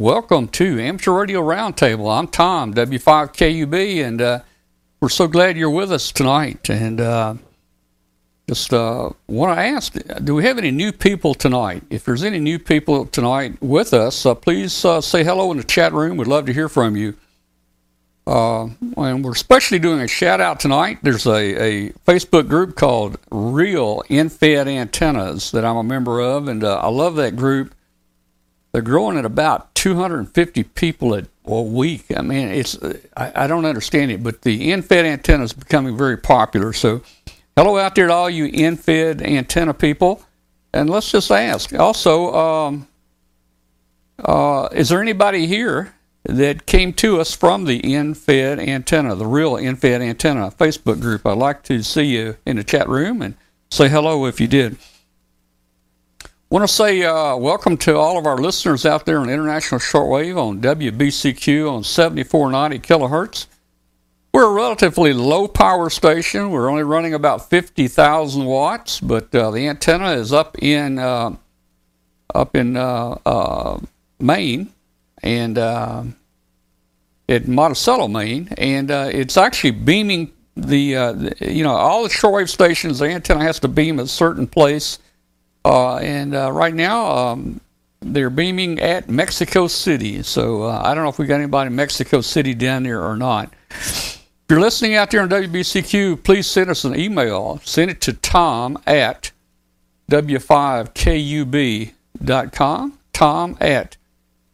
Welcome to Amateur Radio Roundtable. I'm Tom, W5KUB, and uh, we're so glad you're with us tonight. And uh, just uh, want to ask do we have any new people tonight? If there's any new people tonight with us, uh, please uh, say hello in the chat room. We'd love to hear from you. Uh, and we're especially doing a shout out tonight. There's a, a Facebook group called Real End-Fed Antennas that I'm a member of, and I love that group. They're growing at about 250 people a, a week. I mean, it's I, I don't understand it, but the end-fed antenna is becoming very popular. So, hello out there to all you end-fed antenna people, and let's just ask. Also, um, uh, is there anybody here that came to us from the end-fed antenna, the real end-fed antenna Facebook group? I'd like to see you in the chat room and say hello if you did want to say uh, welcome to all of our listeners out there on international shortwave on WBCQ on 7490 kilohertz. We're a relatively low power station. We're only running about 50,000 watts, but uh, the antenna is up in uh, up in uh, uh, Maine and uh, in Monticello, Maine, and it's actually beaming the, the you know all the shortwave stations. The antenna has to beam a certain place uh, and uh, right now, um, they're beaming at Mexico City. So uh, I don't know if we got anybody in Mexico City down there or not. If you're listening out there on WBCQ, please send us an email. Send it to tom at w5kub.com. Tom at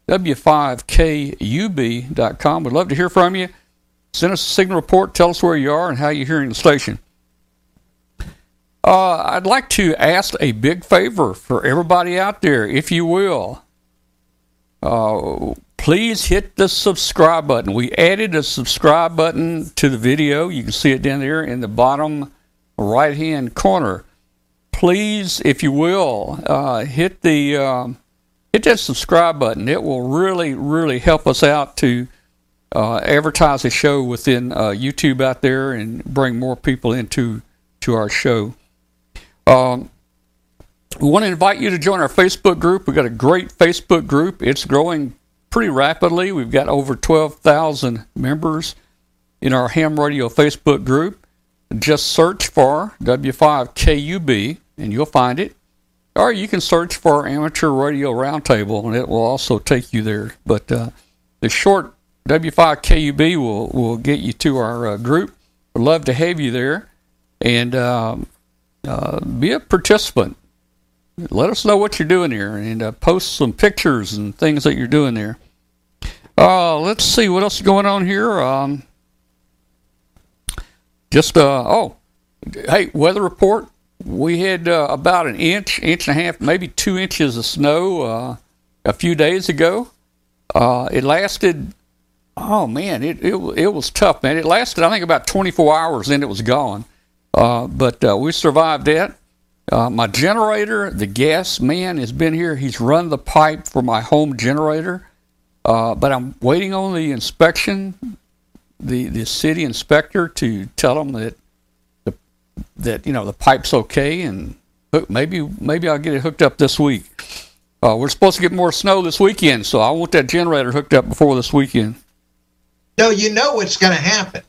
w5kub.com. We'd love to hear from you. Send us a signal report. Tell us where you are and how you're hearing the station. Uh, I'd like to ask a big favor for everybody out there, if you will. Uh, please hit the subscribe button. We added a subscribe button to the video. You can see it down there in the bottom right hand corner. Please, if you will, uh, hit the um, hit that subscribe button. It will really, really help us out to uh, advertise the show within uh, YouTube out there and bring more people into to our show. Um, we want to invite you to join our Facebook group. We've got a great Facebook group. It's growing pretty rapidly. We've got over 12,000 members in our ham radio Facebook group. Just search for W5KUB and you'll find it. Or you can search for Amateur Radio Roundtable and it will also take you there. But uh, the short W5KUB will, will get you to our uh, group. We'd love to have you there. And um, uh, be a participant. Let us know what you're doing here and uh, post some pictures and things that you're doing there. Uh, let's see what else is going on here. Um, just uh, oh, hey, weather report. We had uh, about an inch, inch and a half, maybe two inches of snow a few days ago. It lasted. Oh man, it, it it was tough, man. It lasted, I think, about 24 hours, then it was gone. Uh, but uh, we survived that. Uh, my generator, the gas man has been here. He's run the pipe for my home generator, uh, but I'm waiting on the inspection, the the city inspector to tell them that the that you know the pipe's okay and maybe maybe I'll get it hooked up this week. Uh, we're supposed to get more snow this weekend, so I want that generator hooked up before this weekend. No, you know what's going to happen.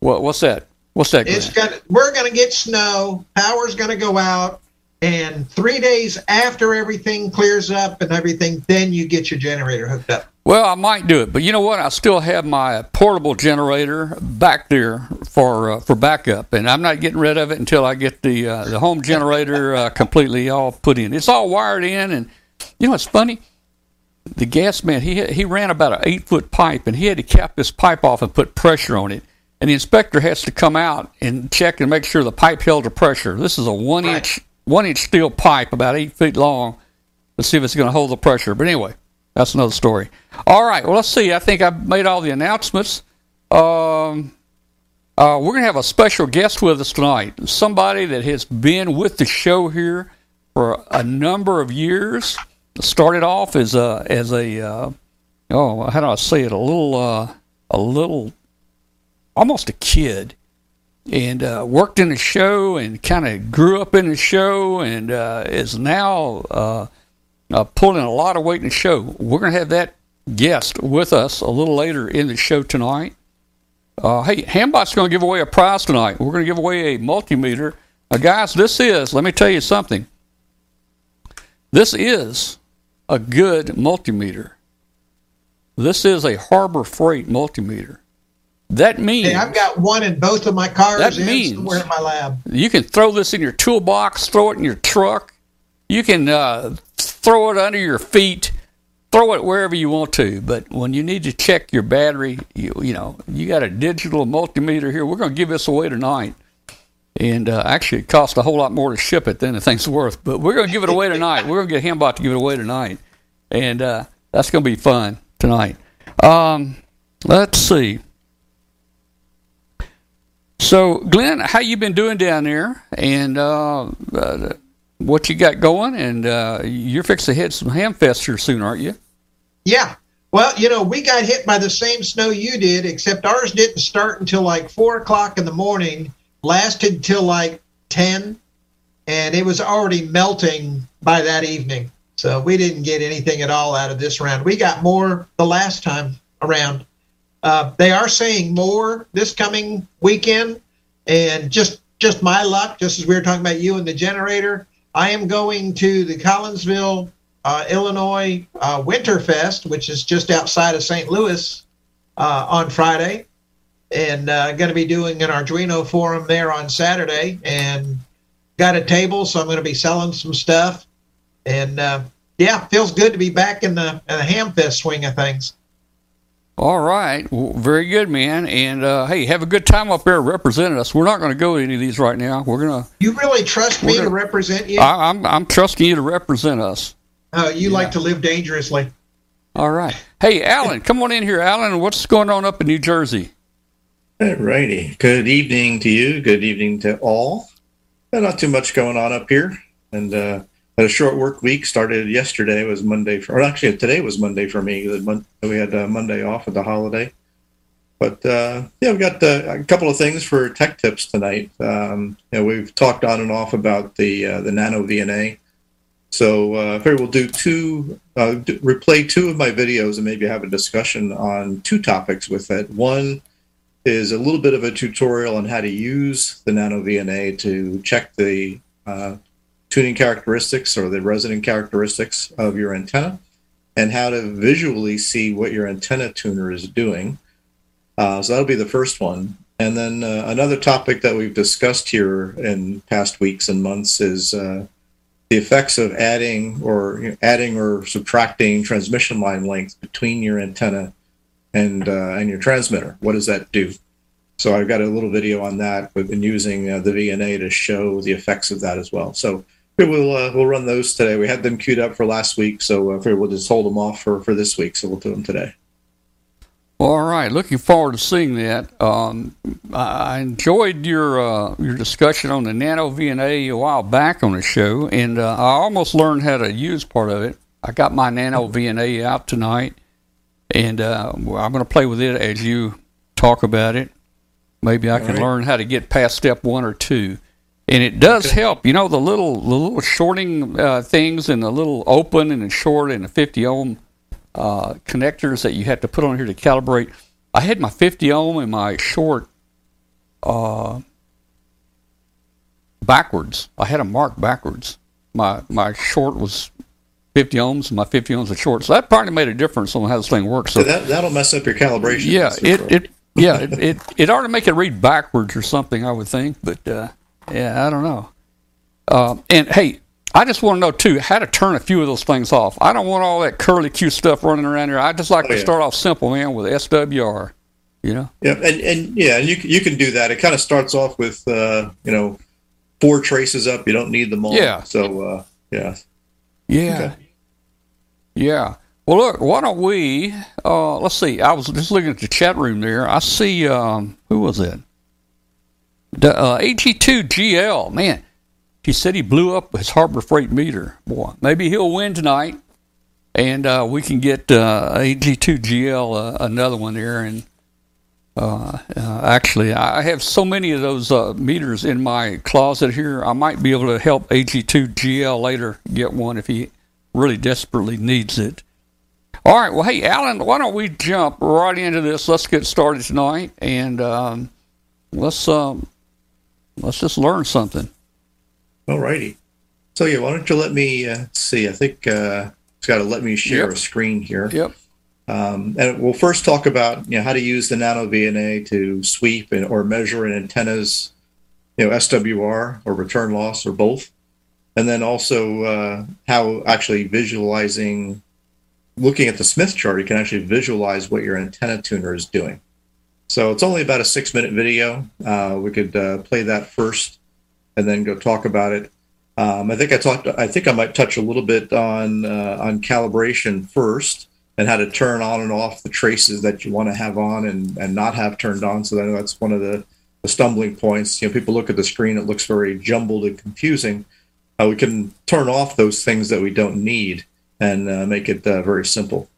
What what's that? What's that? It's gonna. We're gonna get snow. Power's gonna go out, and three days after everything clears up and everything, then you get your generator hooked up. Well, I might do it, but you know what? I still have my portable generator back there for uh, for backup, and I'm not getting rid of it until I get the uh, the home generator uh, completely all put in. It's all wired in, and you know it's funny. The gas man he he ran about an eight foot pipe, and he had to cap this pipe off and put pressure on it and the inspector has to come out and check and make sure the pipe held the pressure. This is a one right. inch one inch steel pipe about eight feet long. Let's see if it's going to hold the pressure. But anyway, that's another story. All right. Well, let's see. I think I've made all the announcements. Um, uh, we're going to have a special guest with us tonight. Somebody that has been with the show here for a number of years. Started off as a as a uh, oh how do I say it a little uh, a little almost a kid and uh, worked in the show and kind of grew up in the show and uh, is now uh, uh, pulling a lot of weight in the show. We're going to have that guest with us a little later in the show tonight. Uh, hey, Hambot's going to give away a prize tonight. We're going to give away a multimeter. Guys, this is, let me tell you something. This is a good multimeter. This is a Harbor Freight multimeter. That means Hey, I've got one in both of my cars That means- somewhere in my lab. you can throw this in your toolbox, throw it in your truck. You can uh, throw it under your feet, throw it wherever you want to. But when you need to check your battery, you you know you got a digital multimeter here. We're going to give this away tonight, and uh, actually it costs a whole lot more to ship it than the thing's worth. But we're going to give it away tonight. We're going to get Hambot to give it away tonight, and uh, that's going to be fun tonight. Um, let's see. So, Glenn, how you been doing down there, and uh, uh, what you got going? And uh, you're fixing to hit some Hamfest here soon, aren't you? Yeah. Well, you know, we got hit by the same snow you did, except ours didn't start until like four o'clock in the morning, lasted till like 10, and it was already melting by that evening. So we didn't get anything at all out of this round. We got more the last time around. Uh, they are saying more this coming weekend, and just just my luck, just as we were talking about you and the generator, I am going to the Collinsville uh, Illinois uh, Winterfest, which is just outside of St. Louis, uh, on Friday, and uh, going to be doing an Arduino forum there on Saturday, and got a table, so I'm going to be selling some stuff, and uh, yeah, feels good to be back in the, in the Hamfest swing of things. All right, well, very good, man. And uh, hey, have a good time up there representing us. We're not going to go to any of these right now. We're gonna. You really trust me We're to gonna- represent you? I, I'm I'm trusting you to represent us. Uh, you yeah. like to live dangerously. All right. Hey, Alan, come on in here, Alan. What's going on up in New Jersey? All righty. Good evening to you. Good evening to all. Not too much going on up here, and uh, had a short work week. Started yesterday. Was Monday for, or actually today was Monday for me. We had uh, Monday off with the holiday. But uh, yeah, we've got uh, a couple of things for tech tips tonight. Um, you know, we've talked on and off about the uh, the Nano VNA. So uh, here we'll do two, uh, replay two of my videos and maybe have a discussion on two topics with it. One is a little bit of a tutorial on how to use the Nano VNA to check the uh, tuning characteristics or the resonant characteristics of your antenna and how to visually see what your antenna tuner is doing. Uh, so that'll be the first one. And then uh, another topic that we've discussed here in past weeks and months is uh, the effects of adding or you know, adding or subtracting transmission line length between your antenna and uh, and your transmitter. What does that do? So I've got a little video on that. We've been using uh, the VNA to show the effects of that as well. So we'll uh, we'll run those today. We had them queued up for last week, so uh, we'll just hold them off for for this week. So we'll do them today. All right, looking forward to seeing that. Um, I enjoyed your uh, your discussion on the Nano VNA a while back on the show, and uh, I almost learned how to use part of it. I got my Nano VNA out tonight, and uh, I'm going to play with it as you talk about it. Maybe I All can right. learn how to get past step one or two, and it does help. You know the little the little shorting uh, things and the little open and the short and the 50 ohm uh, connectors that you have to put on here to calibrate. I had my 50 ohm and my short uh, backwards. I had them marked backwards. My my short was 50 ohms, and my 50 ohms was short. So that probably made a difference on how this thing works. So So that that'll mess up your calibration. yeah, it, it yeah it, it it ought to make it read backwards or something. I would think, but uh, yeah, I don't know. Uh, and hey, I just want to know too how to turn a few of those things off. I don't want all that curly Q stuff running around here. I just like Oh, to yeah. start off simple, man, with SWR. You know, Yeah, and, and yeah, and you can- you can do that. It kind of starts off with uh, you know four traces up. You don't need them all. Yeah. So uh, yeah, yeah, Okay. yeah. Well, look, why don't we? Uh, let's see. I was just looking at the chat room there. I see. Um, who was it? The uh, AG2GL. Man, he said he blew up his Harbor Freight meter. Boy, maybe he'll win tonight, and uh, we can get uh, AG2GL uh, another one there. And uh, uh, actually, I have so many of those meters in my closet here. I might be able to help AG2GL later get one if he really desperately needs it. All right. Well, hey, Alan, why don't we jump right into this? Let's get started tonight, and um, let's um, let's just learn something. All righty. So yeah, why don't you let me uh, see? I think uh, it's got to let me share Yep. a screen here. Yep. Um, and we'll first talk about you know how to use the nano VNA to sweep and, or measure an antenna's you know SWR or return loss or both, and then also uh, how actually visualizing, looking at the Smith chart, you can actually visualize what your antenna tuner is doing. So it's only about a six minute video. Uh, we could uh, play that first, and then go talk about it. Um, I think I talked. I think I might touch a little bit on uh, on calibration first and how to turn on and off the traces that you want to have on and, and not have turned on. So that's one of the, the stumbling points. You know, people look at the screen; it looks very jumbled and confusing. Uh, we can turn off those things that we don't need and uh, make it uh, very simple.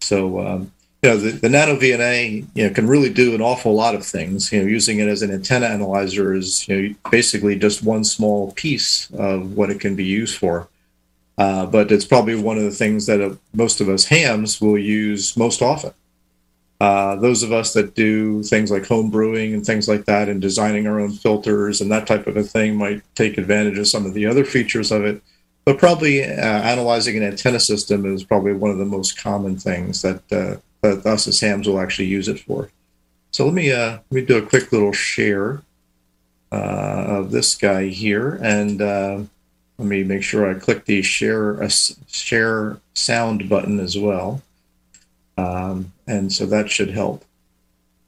So um, you know, the, the Nano VNA you know can really do an awful lot of things. You know, using it as an antenna analyzer is you know basically just one small piece of what it can be used for. Uh, but it's probably one of the things that uh, most of us hams will use most often. Uh, those of us that do things like home brewing and things like that and designing our own filters and that type of a thing might take advantage of some of the other features of it. But probably uh, analyzing an antenna system is probably one of the most common things that, uh, that us as hams will actually use it for. So let me uh, let me do a quick little share uh, of this guy here, and uh, let me make sure I click the share uh, share sound button as well, um, and so that should help.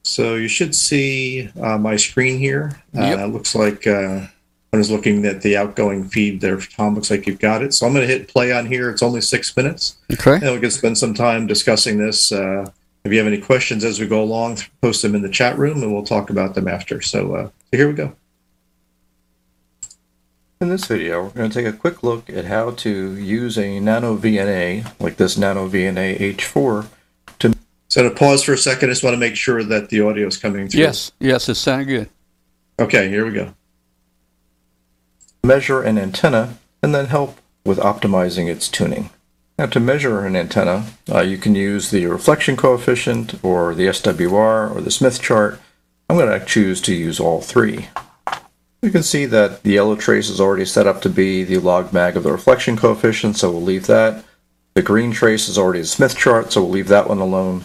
So you should see uh, my screen here. Uh, Yep. It looks like I was looking at the outgoing feed there. Tom looks like you've got it. So I'm going to hit play on here. It's only six minutes. Okay. And we can spend some time discussing this. Uh, if you have any questions as we go along, post them in the chat room and we'll talk about them after. So, uh, so here we go. In this video, we're going to take a quick look at how to use a Nano VNA, like this Nano VNA H4, to... So to pause for a second, I just want to make sure that the audio is coming through. Yes. Yes. It sounded good. Okay, here we go. Measure an antenna, and then help with optimizing its tuning. Now, to measure an antenna, uh, you can use the reflection coefficient, or the SWR, or the Smith chart. I'm going to choose to use all three. You can see that the yellow trace is already set up to be the log mag of the reflection coefficient, so we'll leave that. The green trace is already a Smith chart, so we'll leave that one alone.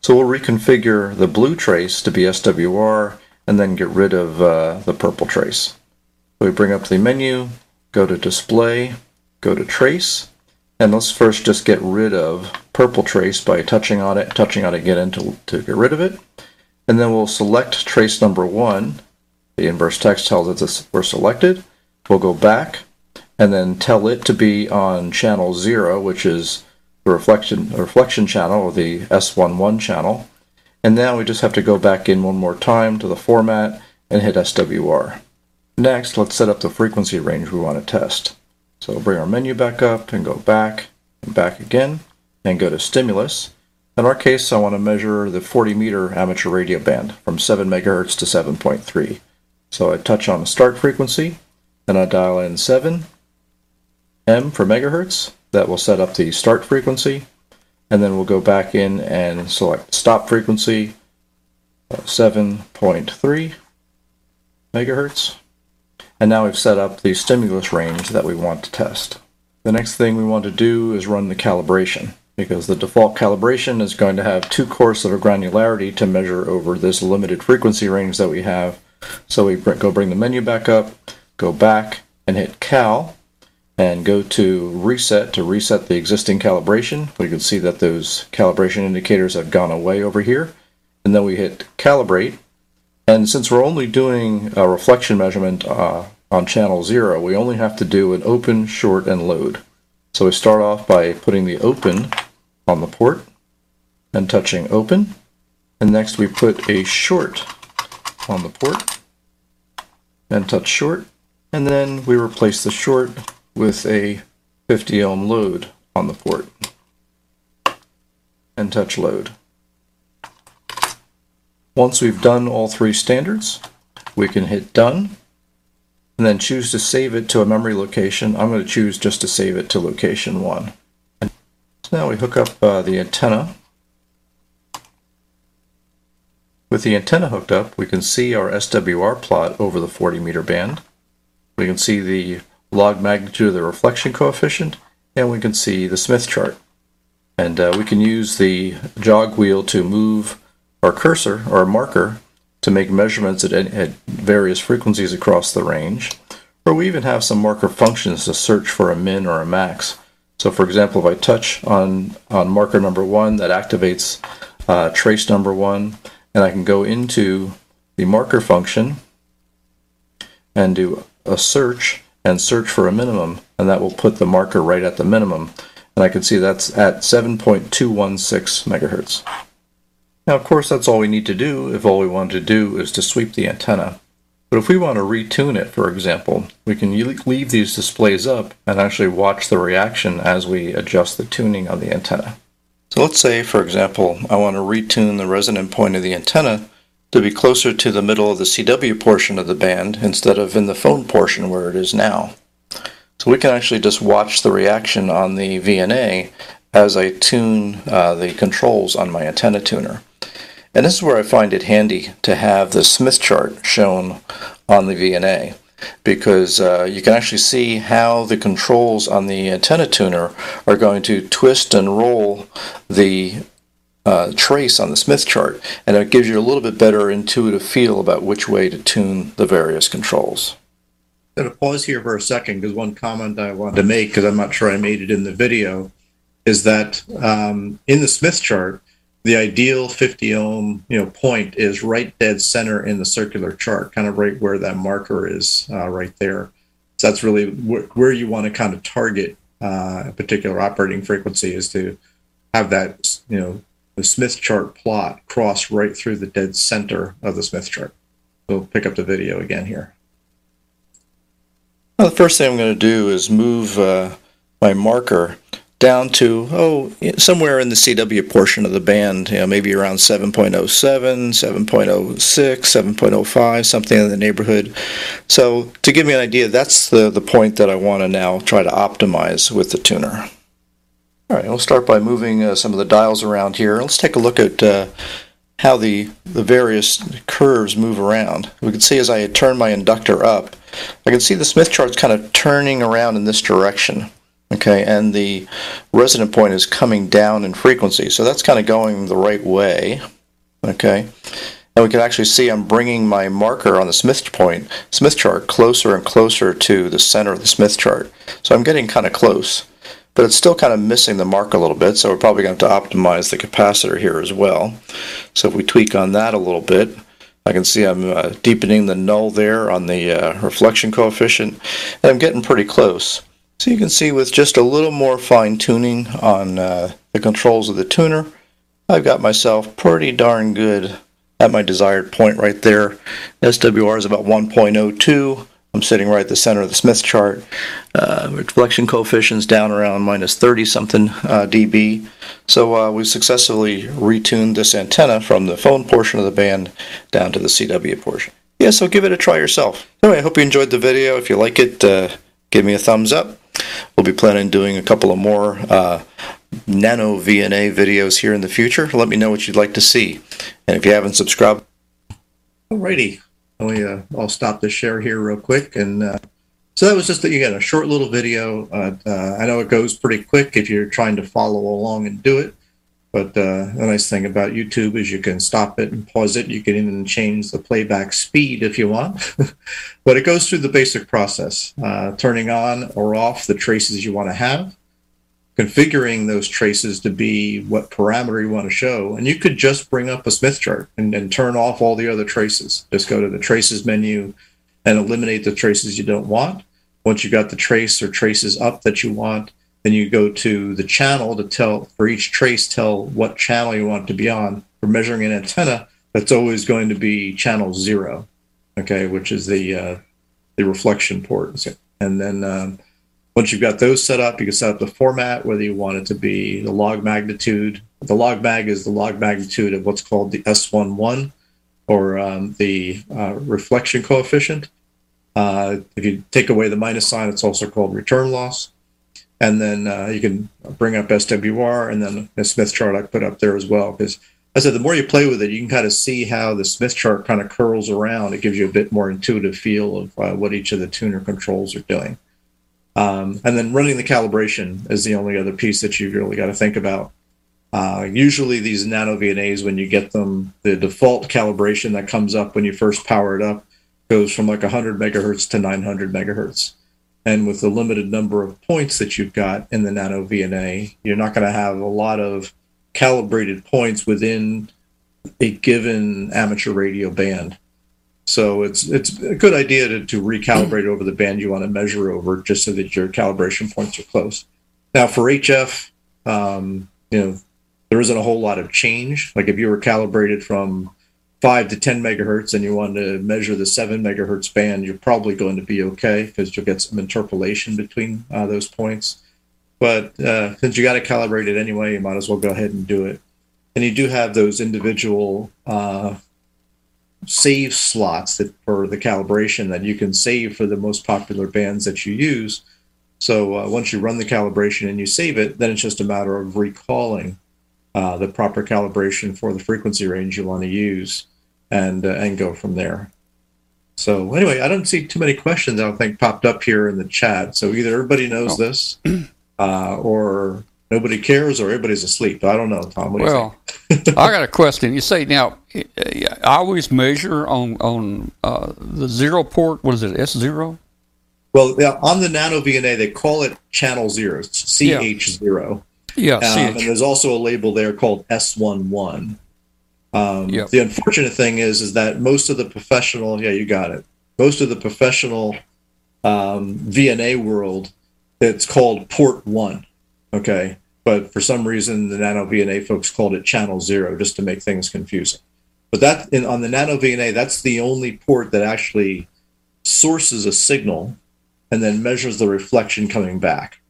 So we'll reconfigure the blue trace to be SWR, and then get rid of uh, the purple trace. We bring up the menu, go to display, go to trace, and let's first just get rid of purple trace by touching on it, touching on it again to, to get rid of it. And then we'll select trace number one. The inverse text tells us this- we're selected. We'll go back and then tell it to be on channel zero, which is the reflection reflection channel or the S11 channel. And now we just have to go back in one more time to the format and hit SWR. Next, let's set up the frequency range we want to test. So we'll bring our menu back up and go back and back again and go to stimulus. In our case, I want to measure the 40 meter amateur radio band from 7 megahertz to 7.3. So I touch on the start frequency, then I dial in 7 M for megahertz. That will set up the start frequency, and then we'll go back in and select stop frequency, uh, 7.3 megahertz. And now we've set up the stimulus range that we want to test. The next thing we want to do is run the calibration because the default calibration is going to have too coarse of a granularity to measure over this limited frequency range that we have. So we go bring the menu back up, go back and hit cal and go to reset to reset the existing calibration. We can see that those calibration indicators have gone away over here. And then we hit calibrate and since we're only doing a reflection measurement uh, on channel zero, we only have to do an open, short, and load. So we start off by putting the open on the port and touching open. And next we put a short on the port and touch short. And then we replace the short with a 50 ohm load on the port and touch load. Once we've done all three standards, we can hit done and then choose to save it to a memory location. I'm going to choose just to save it to location one. So now we hook up uh, the antenna. With the antenna hooked up, we can see our SWR plot over the 40 meter band. We can see the log magnitude of the reflection coefficient, and we can see the Smith chart. And uh, we can use the jog wheel to move our cursor or marker to make measurements at, at various frequencies across the range. Or we even have some marker functions to search for a min or a max. So for example, if I touch on, on marker number one, that activates uh, trace number one, and I can go into the marker function and do a search and search for a minimum, and that will put the marker right at the minimum. And I can see that's at 7.216 megahertz. Now, of course, that's all we need to do if all we want to do is to sweep the antenna. But if we want to retune it, for example, we can leave these displays up and actually watch the reaction as we adjust the tuning on the antenna. So let's say, for example, I want to retune the resonant point of the antenna to be closer to the middle of the CW portion of the band instead of in the phone portion where it is now. So we can actually just watch the reaction on the VNA as I tune uh, the controls on my antenna tuner. And this is where I find it handy to have the Smith chart shown on the VNA because uh, you can actually see how the controls on the antenna tuner are going to twist and roll the uh, trace on the Smith chart, and it gives you a little bit better intuitive feel about which way to tune the various controls. I'm going to pause here for a second because one comment I wanted to make, because I'm not sure I made it in the video, is that um, in the Smith chart, the ideal 50 ohm you know point is right dead center in the circular chart, kind of right where that marker is, uh, right there. So that's really wh- where you want to kind of target uh, a particular operating frequency is to have that you know the Smith chart plot cross right through the dead center of the Smith chart. We'll pick up the video again here. Well, the first thing I'm going to do is move uh, my marker down to, oh, somewhere in the CW portion of the band, you know, maybe around 7.07, 7.06, 7.05, something in the neighborhood. So to give me an idea, that's the, the point that I want to now try to optimize with the tuner. All right, we'll start by moving uh, some of the dials around here. Let's take a look at uh, how the, the various curves move around. We can see as I turn my inductor up, I can see the Smith chart's kind of turning around in this direction. Okay, and the resonant point is coming down in frequency, so that's kind of going the right way. Okay, and we can actually see I'm bringing my marker on the Smith point, Smith chart, closer and closer to the center of the Smith chart. So I'm getting kind of close but it's still kind of missing the mark a little bit, so we're probably going to have to optimize the capacitor here as well. So if we tweak on that a little bit, I can see I'm uh, deepening the null there on the uh, reflection coefficient, and I'm getting pretty close. So you can see with just a little more fine tuning on uh, the controls of the tuner, I've got myself pretty darn good at my desired point right there. SWR is about 1.02. I'm sitting right at the center of the Smith chart. Uh, reflection coefficients down around minus 30 something uh, dB. So uh, we've successfully retuned this antenna from the phone portion of the band down to the CW portion. Yeah, so give it a try yourself. Anyway, I hope you enjoyed the video. If you like it, uh, give me a thumbs up. We'll be planning doing a couple of more uh, nano VNA videos here in the future. Let me know what you'd like to see. And if you haven't subscribed, alrighty. Let uh, I'll stop the share here real quick. And uh, so that was just, again, a short little video. Uh, uh, I know it goes pretty quick if you're trying to follow along and do it. But uh, the nice thing about YouTube is you can stop it and pause it. You can even change the playback speed if you want. but it goes through the basic process uh, turning on or off the traces you want to have, configuring those traces to be what parameter you want to show. And you could just bring up a Smith chart and, and turn off all the other traces. Just go to the traces menu and eliminate the traces you don't want. Once you've got the trace or traces up that you want, then you go to the channel to tell for each trace, tell what channel you want to be on. For measuring an antenna, that's always going to be channel zero, okay, which is the uh, the reflection port. And then um, once you've got those set up, you can set up the format, whether you want it to be the log magnitude. The log mag is the log magnitude of what's called the S11 or um, the uh, reflection coefficient. Uh, if you take away the minus sign, it's also called return loss. And then uh, you can bring up SWR and then the Smith chart I put up there as well. Because I said the more you play with it, you can kind of see how the Smith chart kind of curls around. It gives you a bit more intuitive feel of uh, what each of the tuner controls are doing. Um, and then running the calibration is the only other piece that you've really got to think about. Uh, usually, these nano VNAs, when you get them, the default calibration that comes up when you first power it up goes from like 100 megahertz to 900 megahertz. And with the limited number of points that you've got in the nano VNA, you're not going to have a lot of calibrated points within a given amateur radio band. So it's it's a good idea to, to recalibrate over the band you want to measure over, just so that your calibration points are close. Now for HF, um, you know, there isn't a whole lot of change. Like if you were calibrated from five to 10 megahertz and you want to measure the seven megahertz band, you're probably going to be okay because you'll get some interpolation between uh, those points. But uh, since you got to calibrate it anyway, you might as well go ahead and do it. And you do have those individual uh, save slots that for the calibration that you can save for the most popular bands that you use. So uh, once you run the calibration and you save it, then it's just a matter of recalling uh, the proper calibration for the frequency range you want to use, and uh, and go from there. So anyway, I don't see too many questions. I don't think popped up here in the chat. So either everybody knows oh. this, uh, or nobody cares, or everybody's asleep. I don't know, Tom. well, I got a question. You say now, I always measure on on uh, the zero port. What is it? S zero. Well, yeah, on the Nano VNA, they call it channel zero, CH zero. Yeah, um, and there's also a label there called S11. Um, yep. The unfortunate thing is, is that most of the professional, yeah, you got it. Most of the professional um, VNA world, it's called port one. Okay, but for some reason, the Nano VNA folks called it channel zero just to make things confusing. But that in, on the Nano VNA, that's the only port that actually sources a signal and then measures the reflection coming back.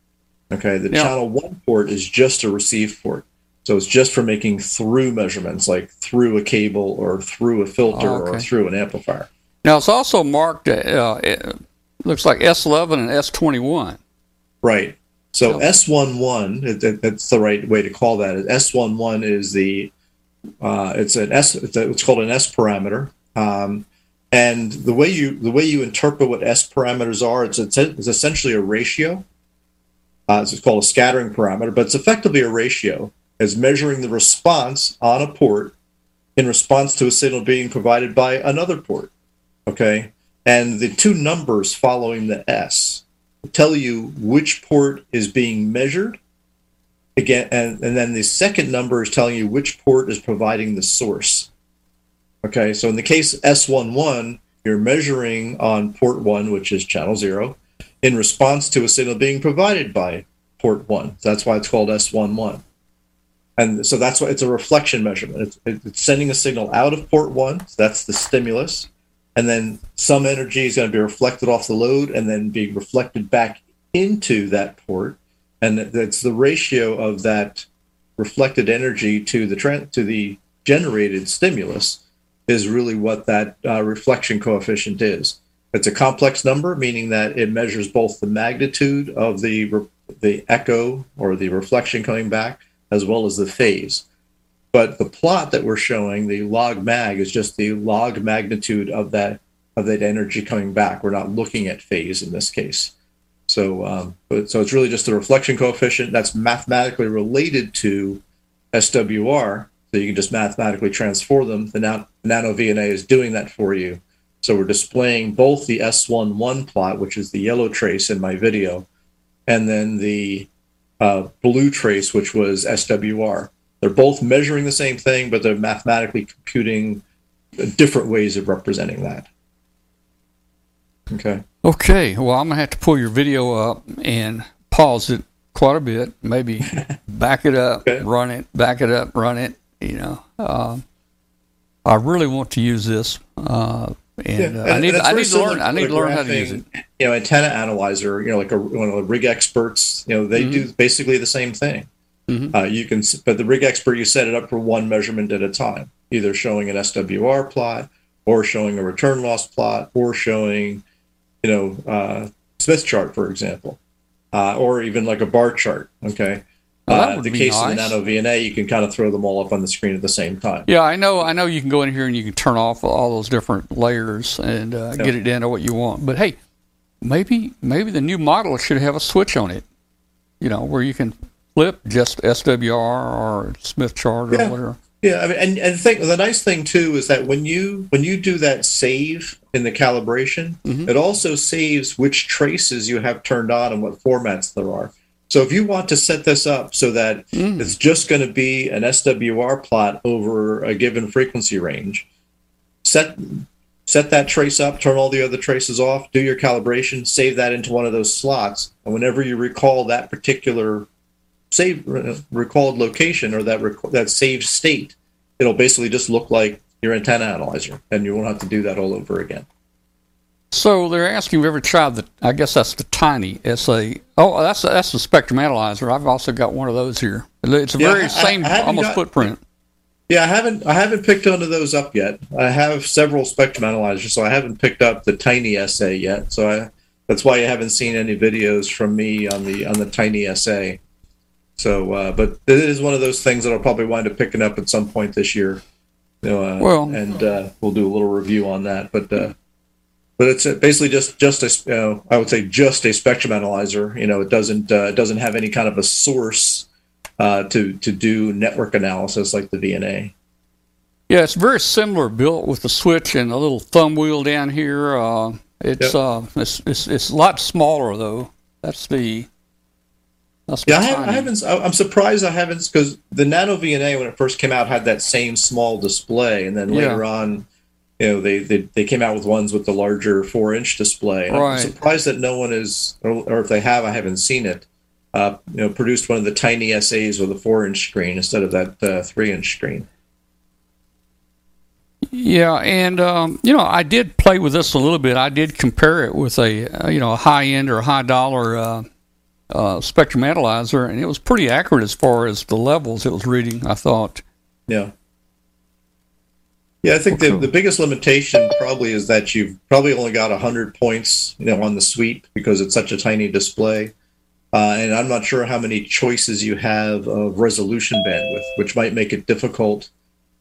Okay, the yeah. channel one port is just a receive port. So it's just for making through measurements, like through a cable or through a filter oh, okay. or through an amplifier. Now it's also marked, uh, it looks like S11 and S21. Right. So oh. S11, that's the right way to call that. S11 is the, uh, it's an S, it's, a, it's, called an S parameter. Um, and the way you the way you interpret what S parameters are, it's, it's, it's essentially a ratio uh, it's called a scattering parameter, but it's effectively a ratio. as measuring the response on a port in response to a signal being provided by another port. Okay. And the two numbers following the S tell you which port is being measured. Again, and, and then the second number is telling you which port is providing the source. Okay, so in the case S11, you're measuring on port one, which is channel zero, in response to a signal being provided by port one. That's why it's called S11. And so that's why it's a reflection measurement. It's, it's sending a signal out of port one. So that's the stimulus. And then some energy is going to be reflected off the load and then be reflected back into that port. And that's the ratio of that reflected energy to the to the generated stimulus is really what that uh, reflection coefficient is. It's a complex number, meaning that it measures both the magnitude of the the echo or the reflection coming back, as well as the phase. But the plot that we're showing, the log mag, is just the log magnitude of that of that energy coming back. We're not looking at phase in this case. So, um, but, so it's really just the reflection coefficient that's mathematically related to SWR. So you can just mathematically transform them. The Nano VNA is doing that for you so we're displaying both the S11 plot, which is the yellow trace in my video, and then the uh, blue trace, which was SWR. They're both measuring the same thing, but they're mathematically computing different ways of representing that. Okay. Okay. Well, I'm going to have to pull your video up and pause it quite a bit, maybe back it up, okay. run it, back it up, run it. You know, uh, I really want to use this. Uh, and, yeah, uh, I need I need to learn I need to learn how to use it. You know, antenna analyzer. You know, like a, one of the rig experts. You know, they mm-hmm. do basically the same thing. Mm-hmm. Uh, you can, but the rig expert, you set it up for one measurement at a time, either showing an SWR plot or showing a return loss plot or showing, you know, uh, Smith chart, for example. uh, or even like a bar chart. Okay. Well, uh, the case nice. of the Nano VNA, you can kind of throw them all up on the screen at the same time. Yeah, I know. I know you can go in here and you can turn off all those different layers and uh, Yeah. get it down to what you want. But hey, maybe maybe the new model should have a switch on it. You know, where you can flip just SWR or Smith chart or Yeah. whatever. Yeah, I mean, and and think the nice thing too is that when you when you do that save in the calibration, Mhm. it also saves which traces you have turned on and what formats there are. So if you want to set this up so that Mm. it's just going to be an SWR plot over a given frequency range, set set that trace up, turn all the other traces off, do your calibration, save that into one of those slots, and whenever you recall that particular save recalled location or that rec- that saved state, it'll basically just look like your antenna analyzer, and you won't have to do that all over again. So they're asking if you ever tried the. I guess that's the tiny SA. Oh, that's that's the spectrum analyzer. I've also got one of those here. It's a Yeah, very I- same I almost got- footprint. Yeah, I haven't I haven't picked one of those up yet. I have several spectrum analyzers, so I haven't picked up the tiny SA yet. So I, that's why you haven't seen any videos from me on the on the tiny SA. So, uh, but it is one of those things that I'll probably wind up picking up at some point this year. You know, uh, Well- and uh, we'll do a little review on that. But uh, but it's uh, basically just just a you know, I would say just a spectrum analyzer. You know, it doesn't uh, it doesn't have any kind of a source uh, to to do network analysis like the VNA. Yeah, it's very similar built with the switch and a little thumb wheel down here. Uh, it's Yep. uh, it's, it's it's a lot smaller though. That's the that's Yeah, I, have. I haven't. I'm surprised I haven't because the Nano VNA when it first came out had that same small display, and then Yeah. later on, you know, they, they they came out with ones with the larger four inch display. Right. I'm surprised that no one is, or, or if they have, I haven't seen it. Uh, you know, produced one of the tiny SAs with a four inch screen instead of that uh, three inch screen. Yeah, and um, you know, I did play with this a little bit. I did compare it with a uh, you know a high end or high dollar uh, uh, spectrum analyzer, and it was pretty accurate as far as the levels it was reading. I thought. Yeah. Yeah, I think the, the biggest limitation probably is that you've probably only got 100 points, you know, on the sweep because it's such a tiny display. Uh, and I'm not sure how many choices you have of resolution bandwidth, which might make it difficult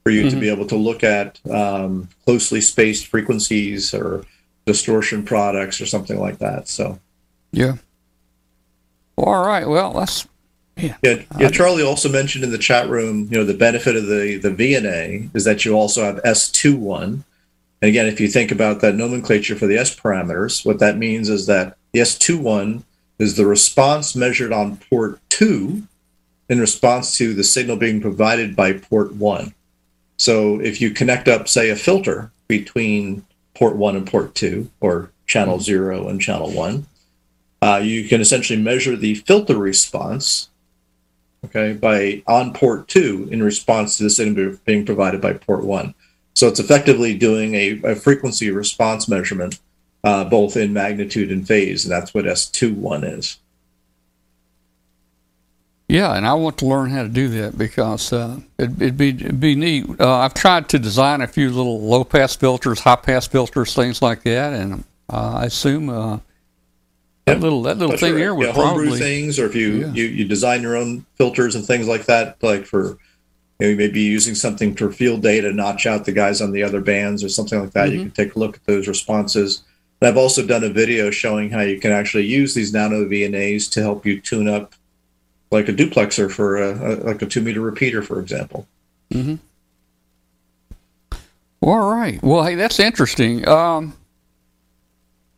for you to Mhm. be able to look at um, closely spaced frequencies or distortion products or something like that. So, Yeah. Well, all right. Well, that's yeah, yeah. Charlie also mentioned in the chat room, you know, the benefit of the the VNA is that you also have S21. And again, if you think about that nomenclature for the S parameters, what that means is that the S21 is the response measured on port 2 in response to the signal being provided by port 1. So if you connect up, say, a filter between port 1 and port 2, or channel 0 and channel 1, uh, you can essentially measure the filter response okay, by on port 2 in response to the signal being provided by port 1. So it's effectively doing a, a frequency response measurement uh, both in magnitude and phase, and that's what S21 is. Yeah, and I want to learn how to do that because uh, it, it'd be it'd be neat. Uh, I've tried to design a few little low pass filters, high pass filters, things like that, and uh, I assume uh, that little that little thing for, there would yeah, homebrew things, or if you, Yeah. you you design your own filters and things like that, like for you know, maybe using something for field data, notch out the guys on the other bands or something like that. You Mhm. can take a look at those responses. And I've also done a video showing how you can actually use these nano VNAs to help you tune up like a duplexer for a, a like a two meter repeater, for example. Well, all right. Well, hey, that's interesting. Um,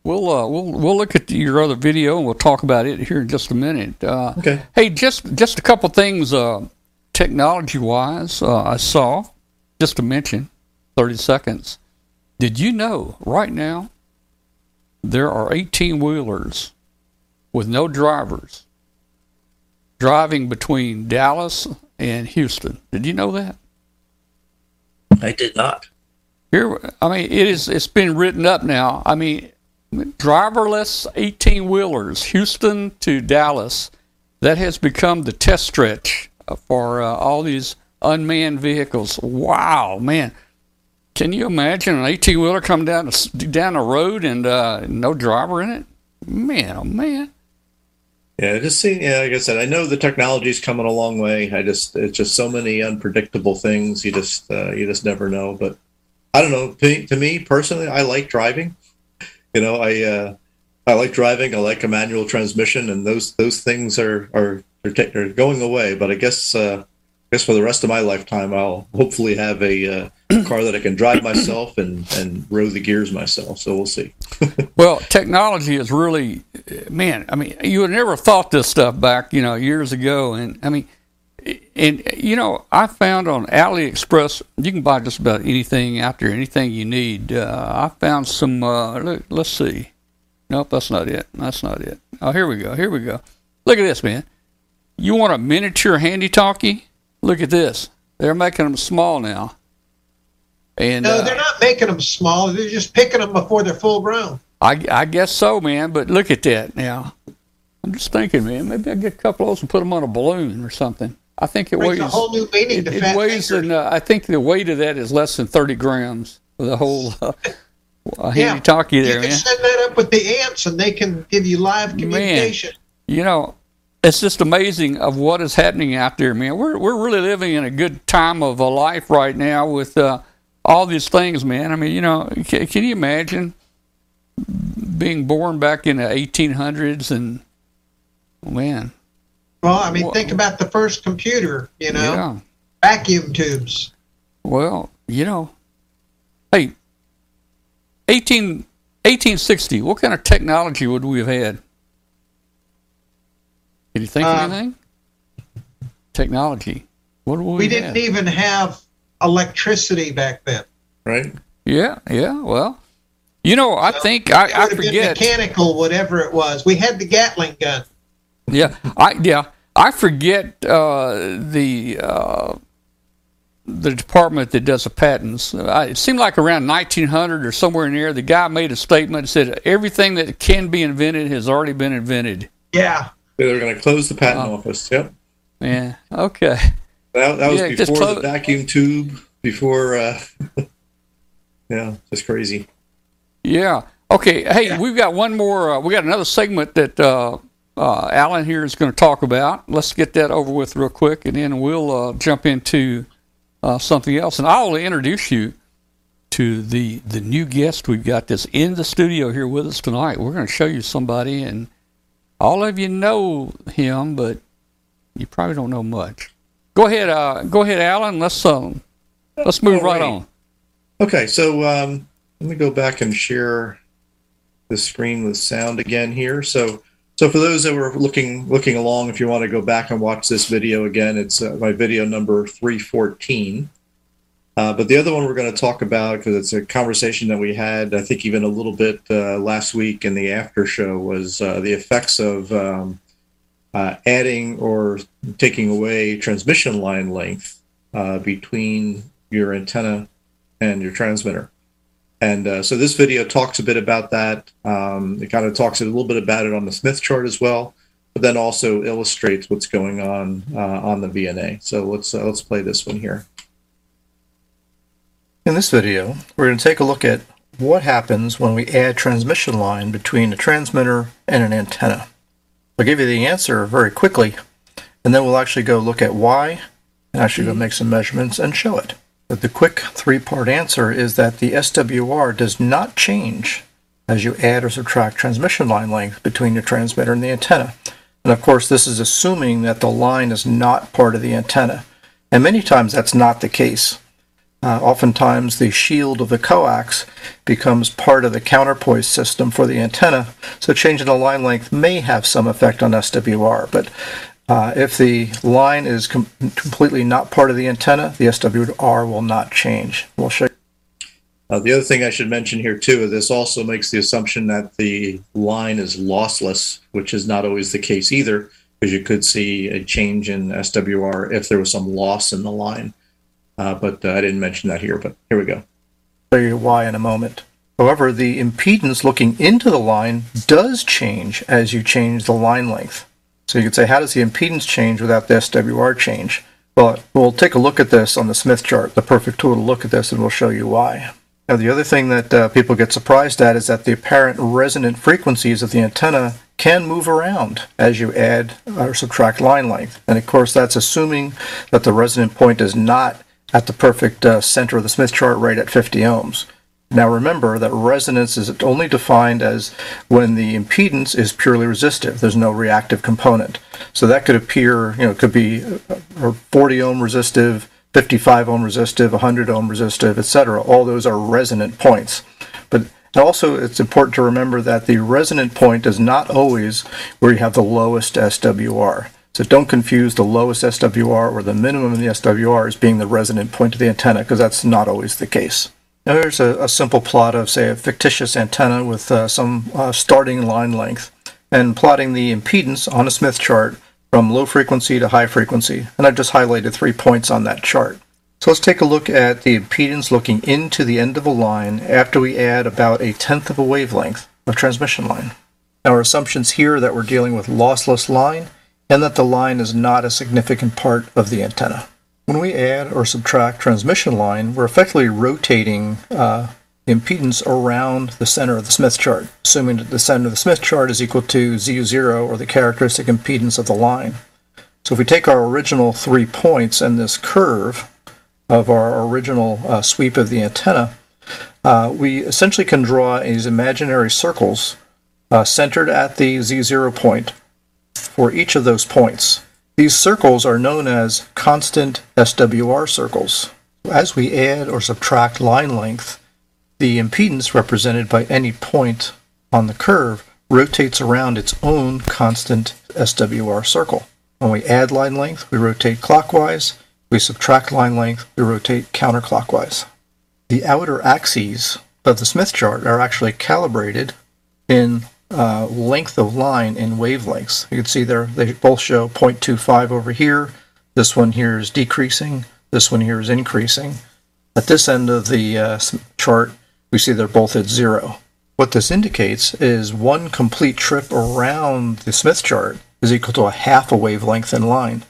we'll uh, we'll we'll look at your other video and we'll talk about it here in just a minute. Uh, Okay. Hey, just just a couple things, uh, technology wise. Uh, I saw just to mention, thirty seconds. Did you know right now there are eighteen wheelers with no drivers driving between Dallas and Houston? Did you know that? I did not. Here, I mean, it is. It's been written up now. I mean, driverless eighteen wheelers, Houston to Dallas, that has become the test stretch for uh, all these unmanned vehicles. Wow, man! Can you imagine an eighteen wheeler coming down down the road and uh, no driver in it? Man, oh man! Yeah, just seeing, Yeah, like I said, I know the technology's coming a long way. I just it's just so many unpredictable things. You just uh, you just never know. But I don't know. To me personally, I like driving. You know, I uh, I like driving. I like a manual transmission, and those those things are are are, ta- are going away. But I guess uh, I guess for the rest of my lifetime, I'll hopefully have a uh, car that I can drive myself and and row the gears myself. So we'll see. Well, technology is really, man. I mean, you would never thought this stuff back, you know, years ago. And I mean, and you know, I found on AliExpress you can buy just about anything out there, anything you need. Uh, I found some. Uh, look, let's see. Nope, that's not it. That's not it. Oh, here we go. Here we go. Look at this, man. You want a miniature handy talkie? Look at this. They're making them small now. And No, uh, they're not making them small. They're just picking them before they're full grown. I, I guess so, man. But look at that now. I'm just thinking, man. Maybe I get a couple of those and put them on a balloon or something. I think it Brings weighs. a whole new meaning It, to it fat weighs, fingers. and uh, I think the weight of that is less than 30 grams. The whole uh, handy Yeah. talkie You there, you can man. send that up with the ants, and they can give you live communication. Man, You know, it's just amazing of what is happening out there, man. We're we're really living in a good time of a life right now with uh, all these things, man. I mean, you know, can, can you imagine being born back in the 1800s and man, Well, I mean, Wha- think about the first computer. You know, yeah. vacuum tubes. Well, you know, hey, 18, 1860, what kind of technology would we have had? Can you think of Um, anything? Technology. What would we, We have didn't even have electricity back then. Right? Yeah, yeah. Well, you know, I think I, I would have forget. mechanical, whatever it was. We had the Gatling gun. Yeah, I yeah I forget uh, the uh, the department that does the patents. I, it seemed like around 1900 or somewhere in there, the guy made a statement that said everything that can be invented has already been invented. Yeah. They were going to close the patent Oh. office. Yep. Yeah. Okay. That, that was Yeah, before close- the vacuum tube. Before. Uh, yeah, just crazy. Yeah. Okay. Hey, Yeah. we've got one more. Uh, we got another segment that uh, uh, Alan here is going to talk about. Let's get that over with real quick, and then we'll uh, jump into uh, something else. And I'll introduce you to the the new guest we've got that's in the studio here with us tonight. We're going to show you somebody, and all of you know him, but you probably don't know much. Go ahead. Uh, go ahead, Alan. Let's um, let's move right Alrighty. on. Okay, so um, let me go back and share the screen with sound again here. So, so for those that were looking looking along, if you want to go back and watch this video again, it's uh, my video number three fourteen. Uh, but the other one we're going to talk about because it's a conversation that we had, I think, even a little bit uh, last week in the after show was uh, the effects of um, uh, adding or taking away transmission line length uh, between your antenna and your transmitter. And uh, so this video talks a bit about that. Um, it kind of talks a little bit about it on the Smith chart as well, but then also illustrates what's going on uh, on the VNA. So let's uh, let's play this one here. In this video, we're going to take a look at what happens when we add transmission line between a transmitter and an antenna. I'll give you the answer very quickly, and then we'll actually go look at why, and actually go make some measurements and show it. The quick three-part answer is that the SWR does not change as you add or subtract transmission line length between the transmitter and the antenna. And of course, this is assuming that the line is not part of the antenna. And many times that's not the case. Uh, oftentimes, the shield of the coax becomes part of the counterpoise system for the antenna, so changing the line length may have some effect on SWR. But uh, if the line is com- completely not part of the antenna, the SWR will not change. We'll show you. Uh, the other thing I should mention here too is this also makes the assumption that the line is lossless, which is not always the case either, because you could see a change in SWR if there was some loss in the line. Uh, but uh, I didn't mention that here. But here we go. show you why in a moment. However, the impedance looking into the line does change as you change the line length. So you could say, how does the impedance change without the SWR change? Well, we'll take a look at this on the Smith chart, the perfect tool to look at this, and we'll show you why. Now, the other thing that uh, people get surprised at is that the apparent resonant frequencies of the antenna can move around as you add or subtract line length. And of course, that's assuming that the resonant point is not at the perfect uh, center of the Smith chart right at 50 ohms. Now remember that resonance is only defined as when the impedance is purely resistive. There's no reactive component. So that could appear, you know, it could be uh, 40 ohm resistive, 55 ohm resistive, 100 ohm resistive, etc. All those are resonant points. But also, it's important to remember that the resonant point is not always where you have the lowest SWR. So don't confuse the lowest SWR or the minimum in the SWR as being the resonant point of the antenna, because that's not always the case. Now here's a, a simple plot of, say, a fictitious antenna with uh, some uh, starting line length, and plotting the impedance on a Smith chart from low frequency to high frequency. And I've just highlighted three points on that chart. So let's take a look at the impedance looking into the end of a line after we add about a tenth of a wavelength of transmission line. Now our assumptions here that we're dealing with lossless line and that the line is not a significant part of the antenna. When we add or subtract transmission line, we're effectively rotating uh, impedance around the center of the Smith chart, assuming that the center of the Smith chart is equal to ZU0 or the characteristic impedance of the line. So if we take our original three points and this curve, of our original uh, sweep of the antenna, uh, we essentially can draw these imaginary circles uh, centered at the Z0 point for each of those points. These circles are known as constant SWR circles. As we add or subtract line length, the impedance represented by any point on the curve rotates around its own constant SWR circle. When we add line length, we rotate clockwise we subtract line length, we rotate counterclockwise. The outer axes of the Smith chart are actually calibrated in uh, length of line in wavelengths. You can see there they both show 0.25 over here. This one here is decreasing. This one here is increasing. At this end of the uh, chart, we see they're both at zero. What this indicates is one complete trip around the Smith chart is equal to a half a wavelength in line.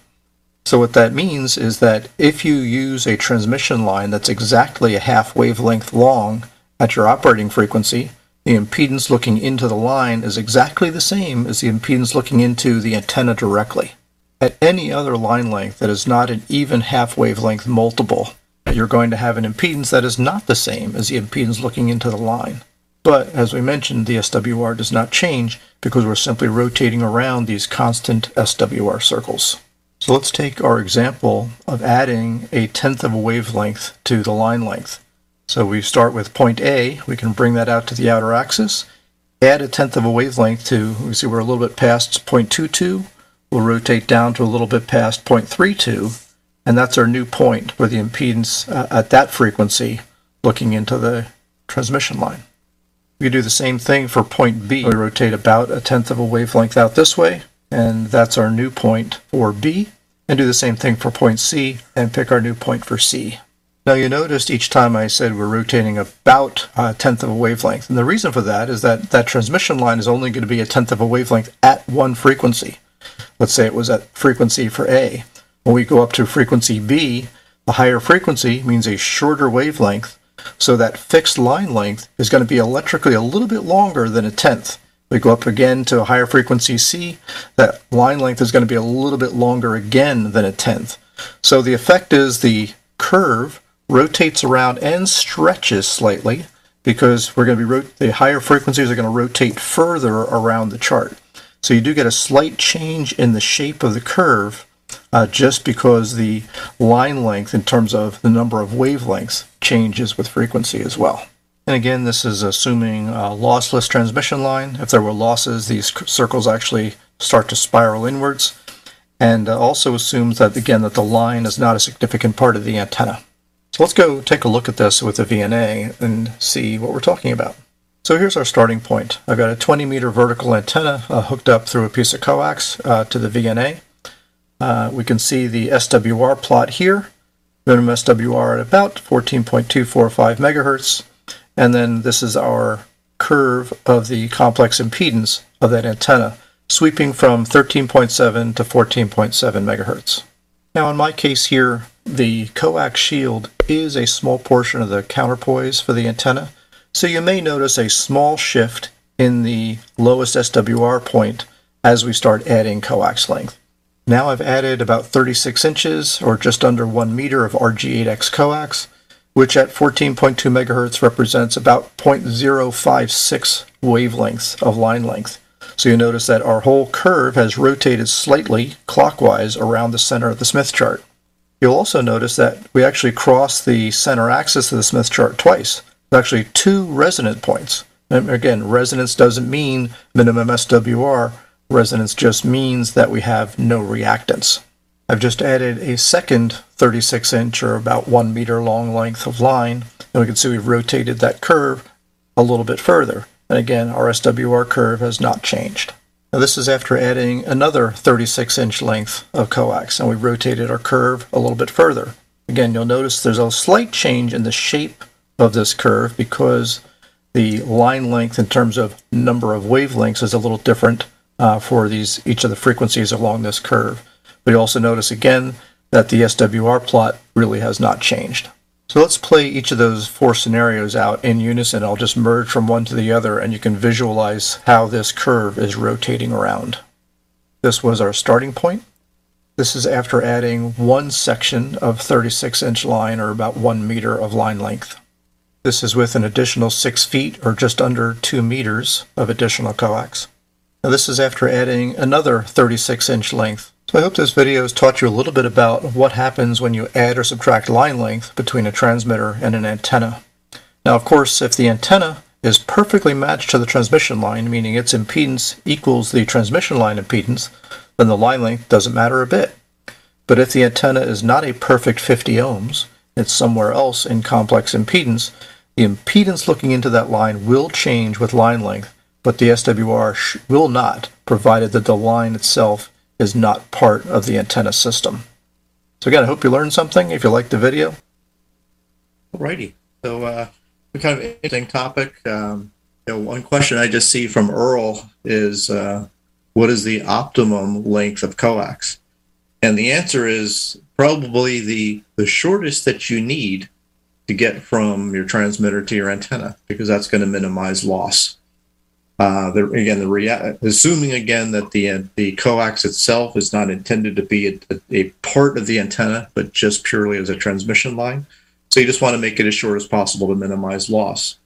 So what that means is that if you use a transmission line that's exactly a half wavelength long at your operating frequency, the impedance looking into the line is exactly the same as the impedance looking into the antenna directly. At any other line length that is not an even half wavelength multiple, you're going to have an impedance that is not the same as the impedance looking into the line. But as we mentioned, the SWR does not change because we're simply rotating around these constant SWR circles. So let's take our example of adding a tenth of a wavelength to the line length. So we start with point A, we can bring that out to the outer axis, add a tenth of a wavelength to, we see we're a little bit past 0.22, we'll rotate down to a little bit past 0.32, and that's our new point where the impedance uh, at that frequency looking into the transmission line. We do the same thing for point B. We rotate about a tenth of a wavelength out this way, and that's our new point for B, and do the same thing for point C, and pick our new point for C. Now you noticed each time I said we're rotating about a tenth of a wavelength, and the reason for that is that that transmission line is only going to be a tenth of a wavelength at one frequency. Let's say it was at frequency for A. When we go up to frequency B, the higher frequency means a shorter wavelength, so that fixed line length is going to be electrically a little bit longer than a tenth. We go up again to a higher frequency C, that line length is going to be a little bit longer again than a tenth. So the effect is the curve rotates around and stretches slightly because we're going to be the higher frequencies are going to rotate further around the chart. So you do get a slight change in the shape of the curve uh, just because the line length in terms of the number of wavelengths changes with frequency as well. And again, this is assuming a lossless transmission line. If there were losses, these circles actually start to spiral inwards. And uh, also assumes that, again, that the line is not a significant part of the antenna. So let's go take a look at this with a VNA and see what we're talking about. So here's our starting point. I've got a 20 meter vertical antenna uh, hooked up through a piece of coax uh, to the VNA. Uh, we can see the SWR plot here. Minimum SWR at about 14.245 megahertz. And then this is our curve of the complex impedance of that antenna, sweeping from 13.7 to 14.7 megahertz. Now in my case here, the coax shield is a small portion of the counterpoise for the antenna, so you may notice a small shift in the lowest SWR point as we start adding coax length. Now I've added about 36 inches or just under 1 meter of RG8X coax, which at 14.2 megahertz represents about 0.056 wavelengths of line length. So you notice that our whole curve has rotated slightly clockwise around the center of the Smith chart. You'll also notice that we actually cross the center axis of the Smith chart twice. There's actually two resonant points. And again, resonance doesn't mean minimum SWR. Resonance just means that we have no reactance. I've just added a second 36 inch or about one meter long length of line. And we can see we've rotated that curve a little bit further. And again, our SWR curve has not changed. Now this is after adding another 36 inch length of coax and we rotated our curve a little bit further. Again, you'll notice there's a slight change in the shape of this curve because the line length in terms of number of wavelengths is a little different uh, for these each of the frequencies along this curve. But you also notice again that the SWR plot really has not changed. So let's play each of those four scenarios out in unison. I'll just merge from one to the other and you can visualize how this curve is rotating around. This was our starting point. This is after adding one section of 36 inch line or about one meter of line length. This is with an additional six feet or just under two meters of additional coax. Now this is after adding another 36 inch length. So I hope this video has taught you a little bit about what happens when you add or subtract line length between a transmitter and an antenna. Now of course if the antenna is perfectly matched to the transmission line, meaning its impedance equals the transmission line impedance, then the line length doesn't matter a bit. But if the antenna is not a perfect 50 ohms, it's somewhere else in complex impedance, the impedance looking into that line will change with line length but the SWR will not, provided that the line itself is not part of the antenna system. So again, I hope you learned something. If you liked the video. Alrighty. So uh, kind of interesting topic. Um, you know, one question I just see from Earl is uh, what is the optimum length of coax? And the answer is probably the, the shortest that you need to get from your transmitter to your antenna because that's going to minimize loss. Uh, the, again, the rea- assuming again that the the coax itself is not intended to be a, a, part of the antenna, but just purely as a transmission line. So you just want to make it as short as possible to minimize loss.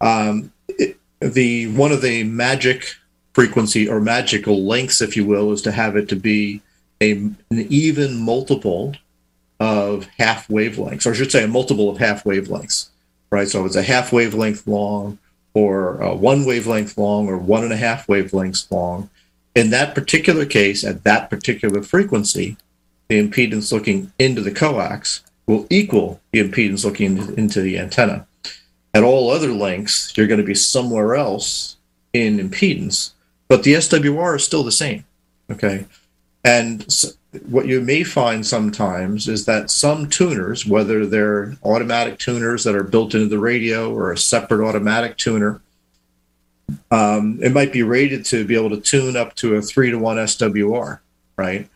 Um, it, the one of the magic frequency or magical lengths, if you will, is to have it to be a, an even multiple of half wavelengths, or I should say, a multiple of half wavelengths. Right. So it's a half wavelength long or uh, one wavelength long or one and a half wavelengths long. In that particular case, at that particular frequency, the impedance looking into the coax will equal the impedance looking into the antenna. At all other lengths, you're going to be somewhere else in impedance, but the SWR is still the same. Okay. And so what you may find sometimes is that some tuners, whether they're automatic tuners that are built into the radio or a separate automatic tuner, um, it might be rated to be able to tune up to a three to one SWR, right?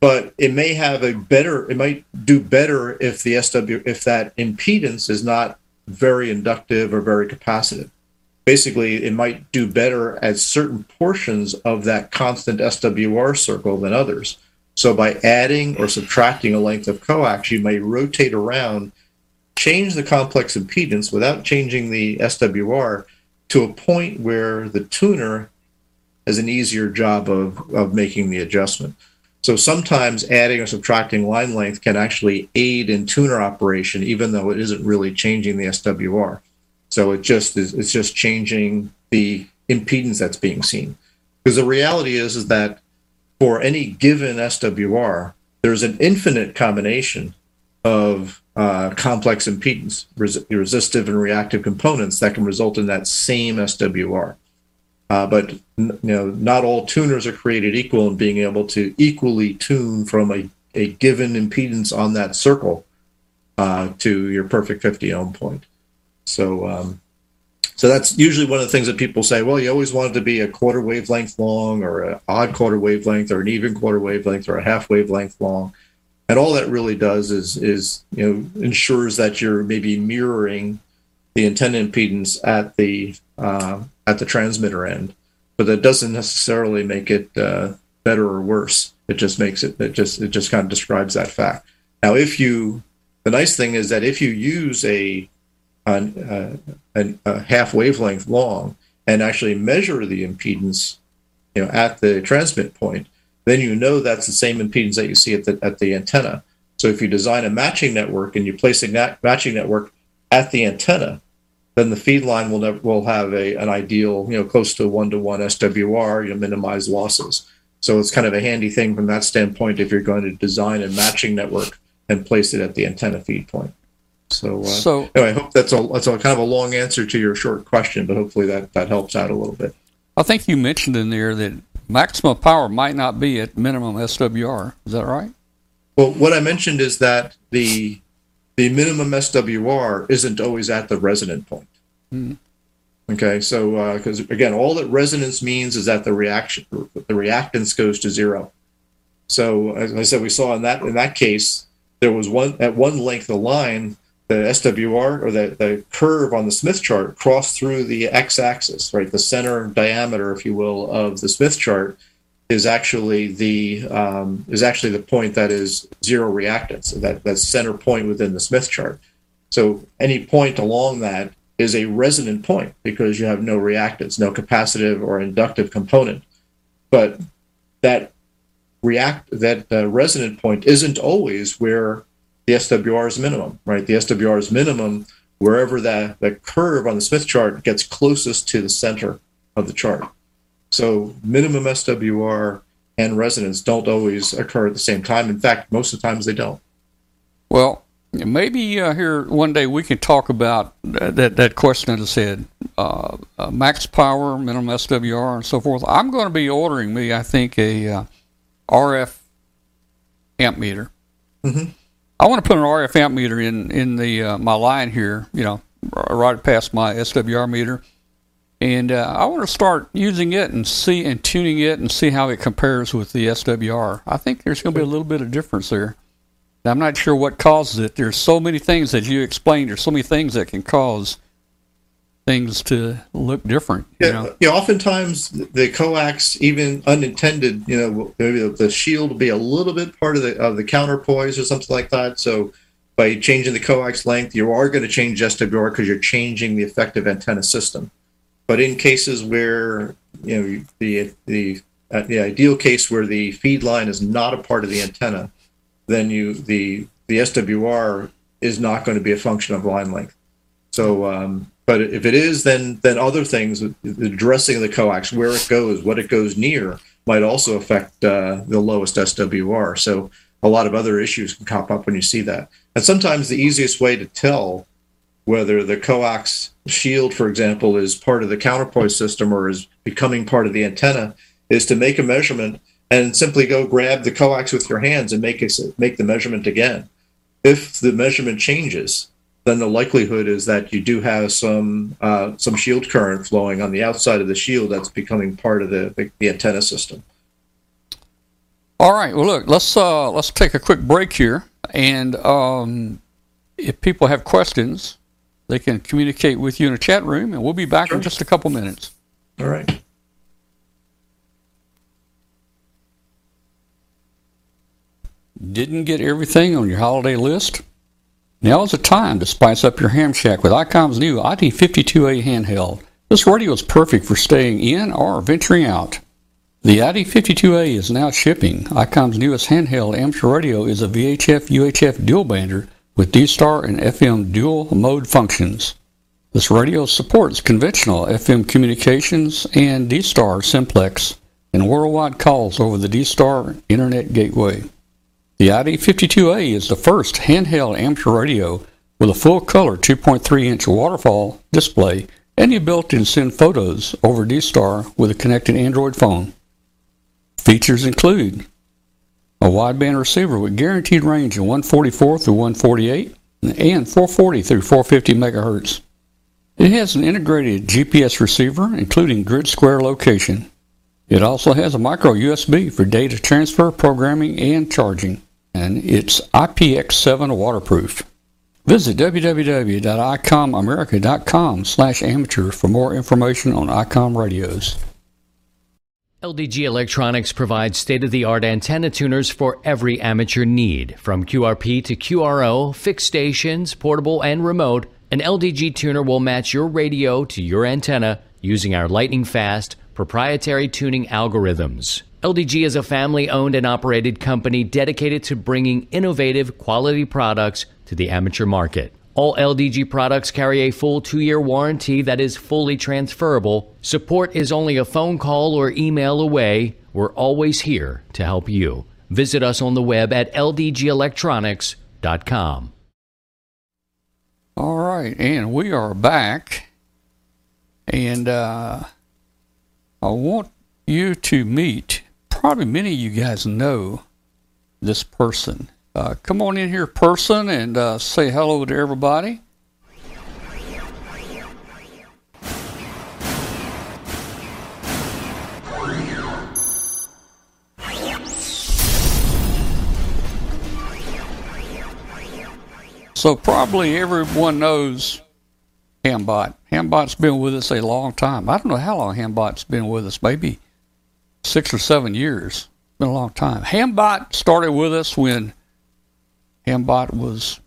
But it may have a better, it might do better if the SW, if that impedance is not very inductive or very capacitive. Basically, it might do better at certain portions of that constant SWR circle than others. So by adding or subtracting a length of coax, you may rotate around, change the complex impedance without changing the SWR to a point where the tuner has an easier job of, of making the adjustment. So sometimes adding or subtracting line length can actually aid in tuner operation, even though it isn't really changing the SWR. So it just is it's just changing the impedance that's being seen. Because the reality is is that for any given SWR, there's an infinite combination of uh, complex impedance, res- resistive and reactive components that can result in that same SWR. Uh, but you know, not all tuners are created equal in being able to equally tune from a, a given impedance on that circle uh, to your perfect 50 ohm point. So um, so that's usually one of the things that people say, well, you always wanted to be a quarter wavelength long or an odd quarter wavelength or an even quarter wavelength or a half wavelength long. And all that really does is is you know ensures that you're maybe mirroring the antenna impedance at the uh, at the transmitter end, but that doesn't necessarily make it uh, better or worse. It just makes it it just it just kind of describes that fact. Now, if you the nice thing is that if you use a a, uh, a, a half wavelength long and actually measure the impedance, you know, at the transmit point, then you know that's the same impedance that you see at the at the antenna. So if you design a matching network and you're placing that matching network at the antenna, then the feed line will never, will have a an ideal, you know, close to one to one SWR, you know, minimize losses. So it's kind of a handy thing from that standpoint if you're going to design a matching network and place it at the antenna feed point. So, uh, so anyway, I hope that's a that's a kind of a long answer to your short question, but hopefully that that helps out a little bit. I think you mentioned in there that maximum power might not be at minimum SWR. Is that right? Well, what I mentioned is that the the minimum SWR isn't always at the resonant point. Mm-hmm. Okay, so because uh, again, all that resonance means is that the reaction the reactance goes to zero. So as I said, we saw in that in that case, there was one at one length of line the SWR or the, the curve on the Smith chart cross through the x-axis, right? The center diameter, if you will, of the Smith chart is actually the um, is actually the point that is zero reactance, that that center point within the Smith chart. So any point along that is a resonant point because you have no reactance, no capacitive or inductive component. But that react that uh, resonant point isn't always where the SWR is minimum, right? The SWR is minimum wherever that, that curve on the Smith chart gets closest to the center of the chart. So minimum SWR and resonance don't always occur at the same time. In fact, most of the times they don't. Well, maybe uh, here one day we can talk about that that question that I said uh, uh, max power, minimum SWR, and so forth. I'm going to be ordering me, I think, a uh, RF amp meter. Mm-hmm. I want to put an RF amp meter in in the uh, my line here, you know, right past my SWR meter, and uh, I want to start using it and see and tuning it and see how it compares with the SWR. I think there's going to be a little bit of difference there. Now, I'm not sure what causes it. There's so many things that you explained. There's so many things that can cause things to look different. Yeah, you know? yeah. Oftentimes, the coax, even unintended, you know, maybe the shield will be a little bit part of the of the counterpoise or something like that. So, by changing the coax length, you are going to change SWR because you're changing the effective antenna system. But in cases where you know the the uh, the ideal case where the feed line is not a part of the antenna, then you the the SWR is not going to be a function of line length. So um, but if it is, then then other things, the dressing of the coax, where it goes, what it goes near, might also affect uh, the lowest SWR. So a lot of other issues can pop up when you see that. And sometimes the easiest way to tell whether the coax shield, for example, is part of the counterpoise system or is becoming part of the antenna is to make a measurement and simply go grab the coax with your hands and make it, make the measurement again. If the measurement changes, then the likelihood is that you do have some uh, some shield current flowing on the outside of the shield that's becoming part of the, the, the antenna system. All right. Well, look, let's uh, let's take a quick break here, and um, if people have questions, they can communicate with you in a chat room, and we'll be back sure. in just a couple minutes. All right. Didn't get everything on your holiday list? Now is the time to spice up your ham shack with ICOM's new ID52A handheld. This radio is perfect for staying in or venturing out. The ID52A is now shipping. ICOM's newest handheld amateur radio is a VHF UHF dual bander with D-Star and FM dual mode functions. This radio supports conventional FM communications and D-Star simplex and worldwide calls over the D-Star Internet Gateway. The ID52A is the first handheld amateur radio with a full color 2.3 inch waterfall display and the ability to send photos over D-Star with a connected Android phone. Features include a wideband receiver with guaranteed range of 144 through 148 and 440 through 450 megahertz. It has an integrated GPS receiver including grid square location. It also has a micro USB for data transfer, programming, and charging and it's IPX7 waterproof. Visit www.icomamerica.com slash amateur for more information on ICOM radios. LDG Electronics provides state of the art antenna tuners for every amateur need. From QRP to QRO, fixed stations, portable, and remote, an LDG tuner will match your radio to your antenna using our lightning fast proprietary tuning algorithms. LDG is a family owned and operated company dedicated to bringing innovative quality products to the amateur market. All LDG products carry a full two year warranty that is fully transferable. Support is only a phone call or email away. We're always here to help you. Visit us on the web at ldgelectronics.com. All right, and we are back. And uh, I want you to meet, probably many of you guys know this person. Uh, come on in here, person, and uh, say hello to everybody. So probably everyone knows Hambot. Hambot's been with us a long time. I don't know how long Hambot's been with us, maybe six or seven years. It's been a long time. Hambot started with us when Hambot was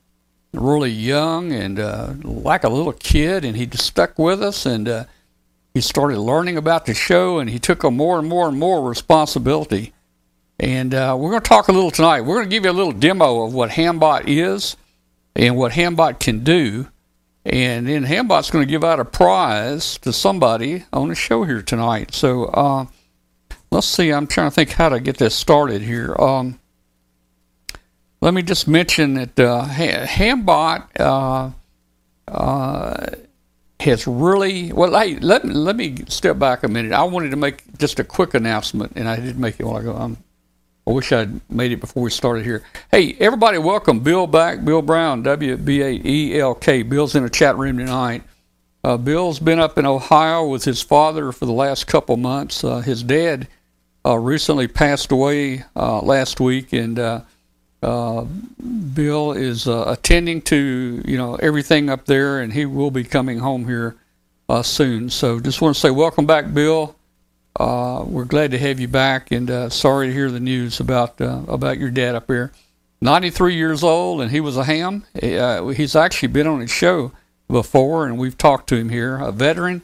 really young and uh, like a little kid, and he just stuck with us and uh, he started learning about the show, and he took on more and more and more responsibility. And uh, we're going to talk a little tonight. We're going to give you a little demo of what Hambot is and what Hambot can do. And then Hambot's going to give out a prize to somebody on the show here tonight. So uh, let's see. I'm trying to think how to get this started here. Um, let me just mention that uh, Hambot uh, uh, has really well. Hey, let let me step back a minute. I wanted to make just a quick announcement, and I did make it while ago. I'm, I wish I'd made it before we started here. Hey, everybody, welcome Bill back. Bill Brown, W B A E L K. Bill's in the chat room tonight. Uh, Bill's been up in Ohio with his father for the last couple months. Uh, his dad uh, recently passed away uh, last week, and uh, uh, Bill is uh, attending to you know everything up there, and he will be coming home here uh, soon. So just want to say welcome back, Bill. Uh, we're glad to have you back, and uh, sorry to hear the news about about your dad up there. 93 years old, and he was a ham. he's actually been on his show before, and we've talked to him here. A veteran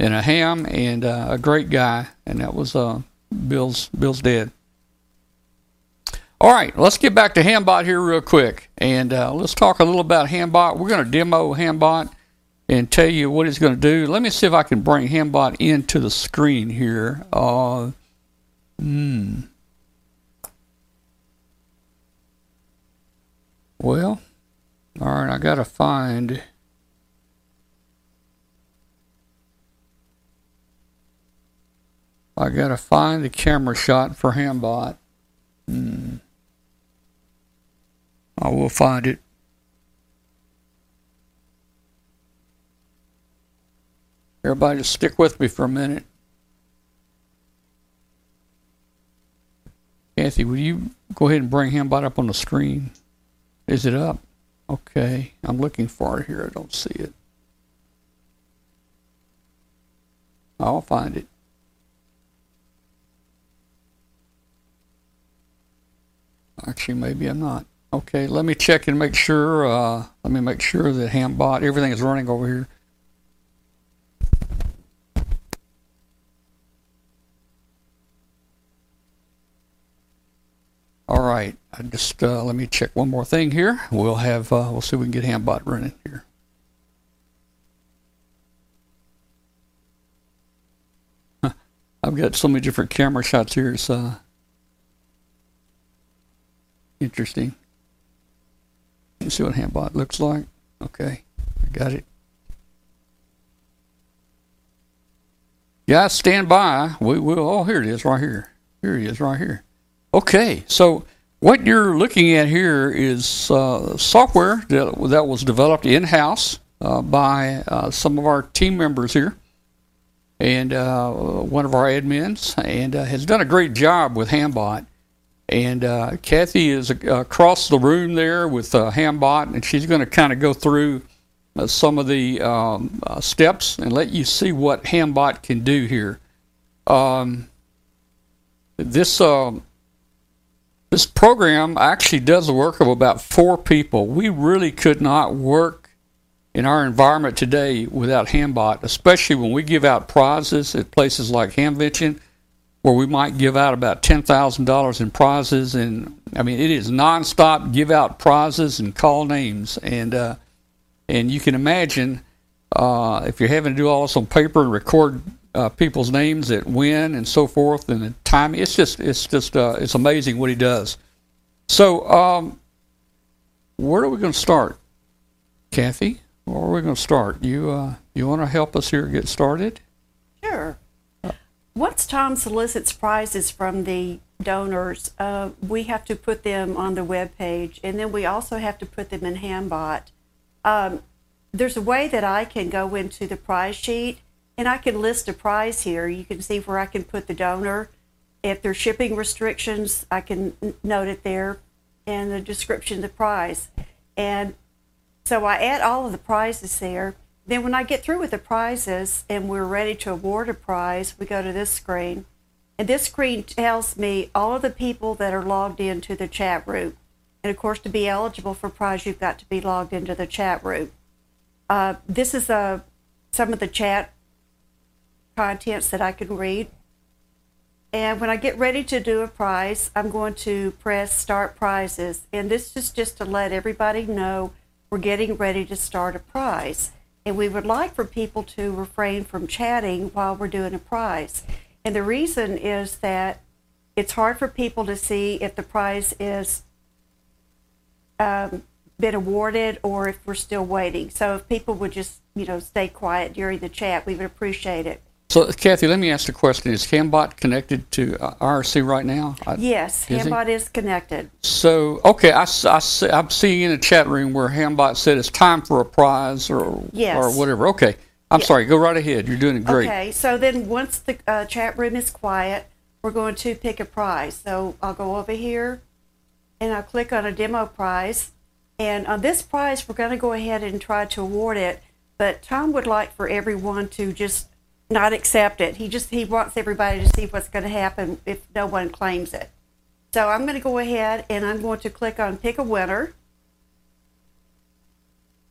and a ham, and a great guy, and that was Bill's Bill's dead. All right, let's get back to Hambot here real quick, and uh, let's talk a little about Hambot. We're going to demo Hambot and tell you what it's going to do. Let me see if I can bring Hambot into the screen here. Uh, hmm. Well, all right, I got to find. I got to find the camera shot for Hambot. Hmm. I will find it. Everybody just stick with me for a minute. Kathy, will you go ahead and bring Hambot up on the screen? Is it up? Okay. I'm looking for it here. I don't see it. I'll find it. Actually, maybe I'm not. Okay, let me check and make sure. Uh, let me make sure that Hambot everything is running over here. All right, I just uh, let me check one more thing here. We'll have uh, we'll see if we can get Hambot running here. I've got so many different camera shots here. It's uh, interesting. You see what Hambot looks like? Okay, I got it. Guys, stand by. We will. Oh, here it is, right here. Here he is, right here. Okay, so what you're looking at here is uh, software that, that was developed in house uh, by uh, some of our team members here, and uh, one of our admins, and uh, has done a great job with Hambot. And uh, Kathy is across the room there with uh, Hambot, and she's going to kind of go through uh, some of the um, uh, steps and let you see what Hambot can do here. Um, this um, this program actually does the work of about four people. We really could not work in our environment today without Hambot, especially when we give out prizes at places like Hamvention, where we might give out about ten thousand dollars in prizes, and I mean it is nonstop give out prizes and call names, and uh, and you can imagine uh, if you're having to do all this on paper and record uh, people's names that win and so forth, and the time. It's just it's just uh, it's amazing what he does. So, um, where are we going to start, Kathy? Where are we going to start? You uh, you want to help us here get started? Once Tom solicits prizes from the donors, uh, we have to put them on the web page, and then we also have to put them in Hambot. Um, there's a way that I can go into the prize sheet and I can list a prize here. You can see where I can put the donor. If there's shipping restrictions, I can note it there and the description of the prize. And so I add all of the prizes there. Then when I get through with the prizes and we're ready to award a prize, we go to this screen. And this screen tells me all of the people that are logged into the chat room. And of course, to be eligible for prize, you've got to be logged into the chat room. Uh, this is uh, some of the chat contents that I can read. And when I get ready to do a prize, I'm going to press Start Prizes. And this is just to let everybody know we're getting ready to start a prize. And we would like for people to refrain from chatting while we're doing a prize. And the reason is that it's hard for people to see if the prize is um, been awarded or if we're still waiting. So if people would just, you know, stay quiet during the chat, we would appreciate it. So, Kathy, let me ask the question: Is Hambot connected to uh, IRC right now? Yes, is Hambot is connected. So, okay, I, I, I'm seeing in the chat room where Hambot said it's time for a prize or yes. or whatever. Okay, I'm sorry. Go right ahead. You're doing it great. Okay, so then once the uh, chat room is quiet, we're going to pick a prize. So I'll go over here, and I'll click on a demo prize, and on this prize, we're going to go ahead and try to award it. But Tom would like for everyone to just not accept it. He just he wants everybody to see what's going to happen if no one claims it. So I'm going to go ahead and I'm going to click on pick a winner.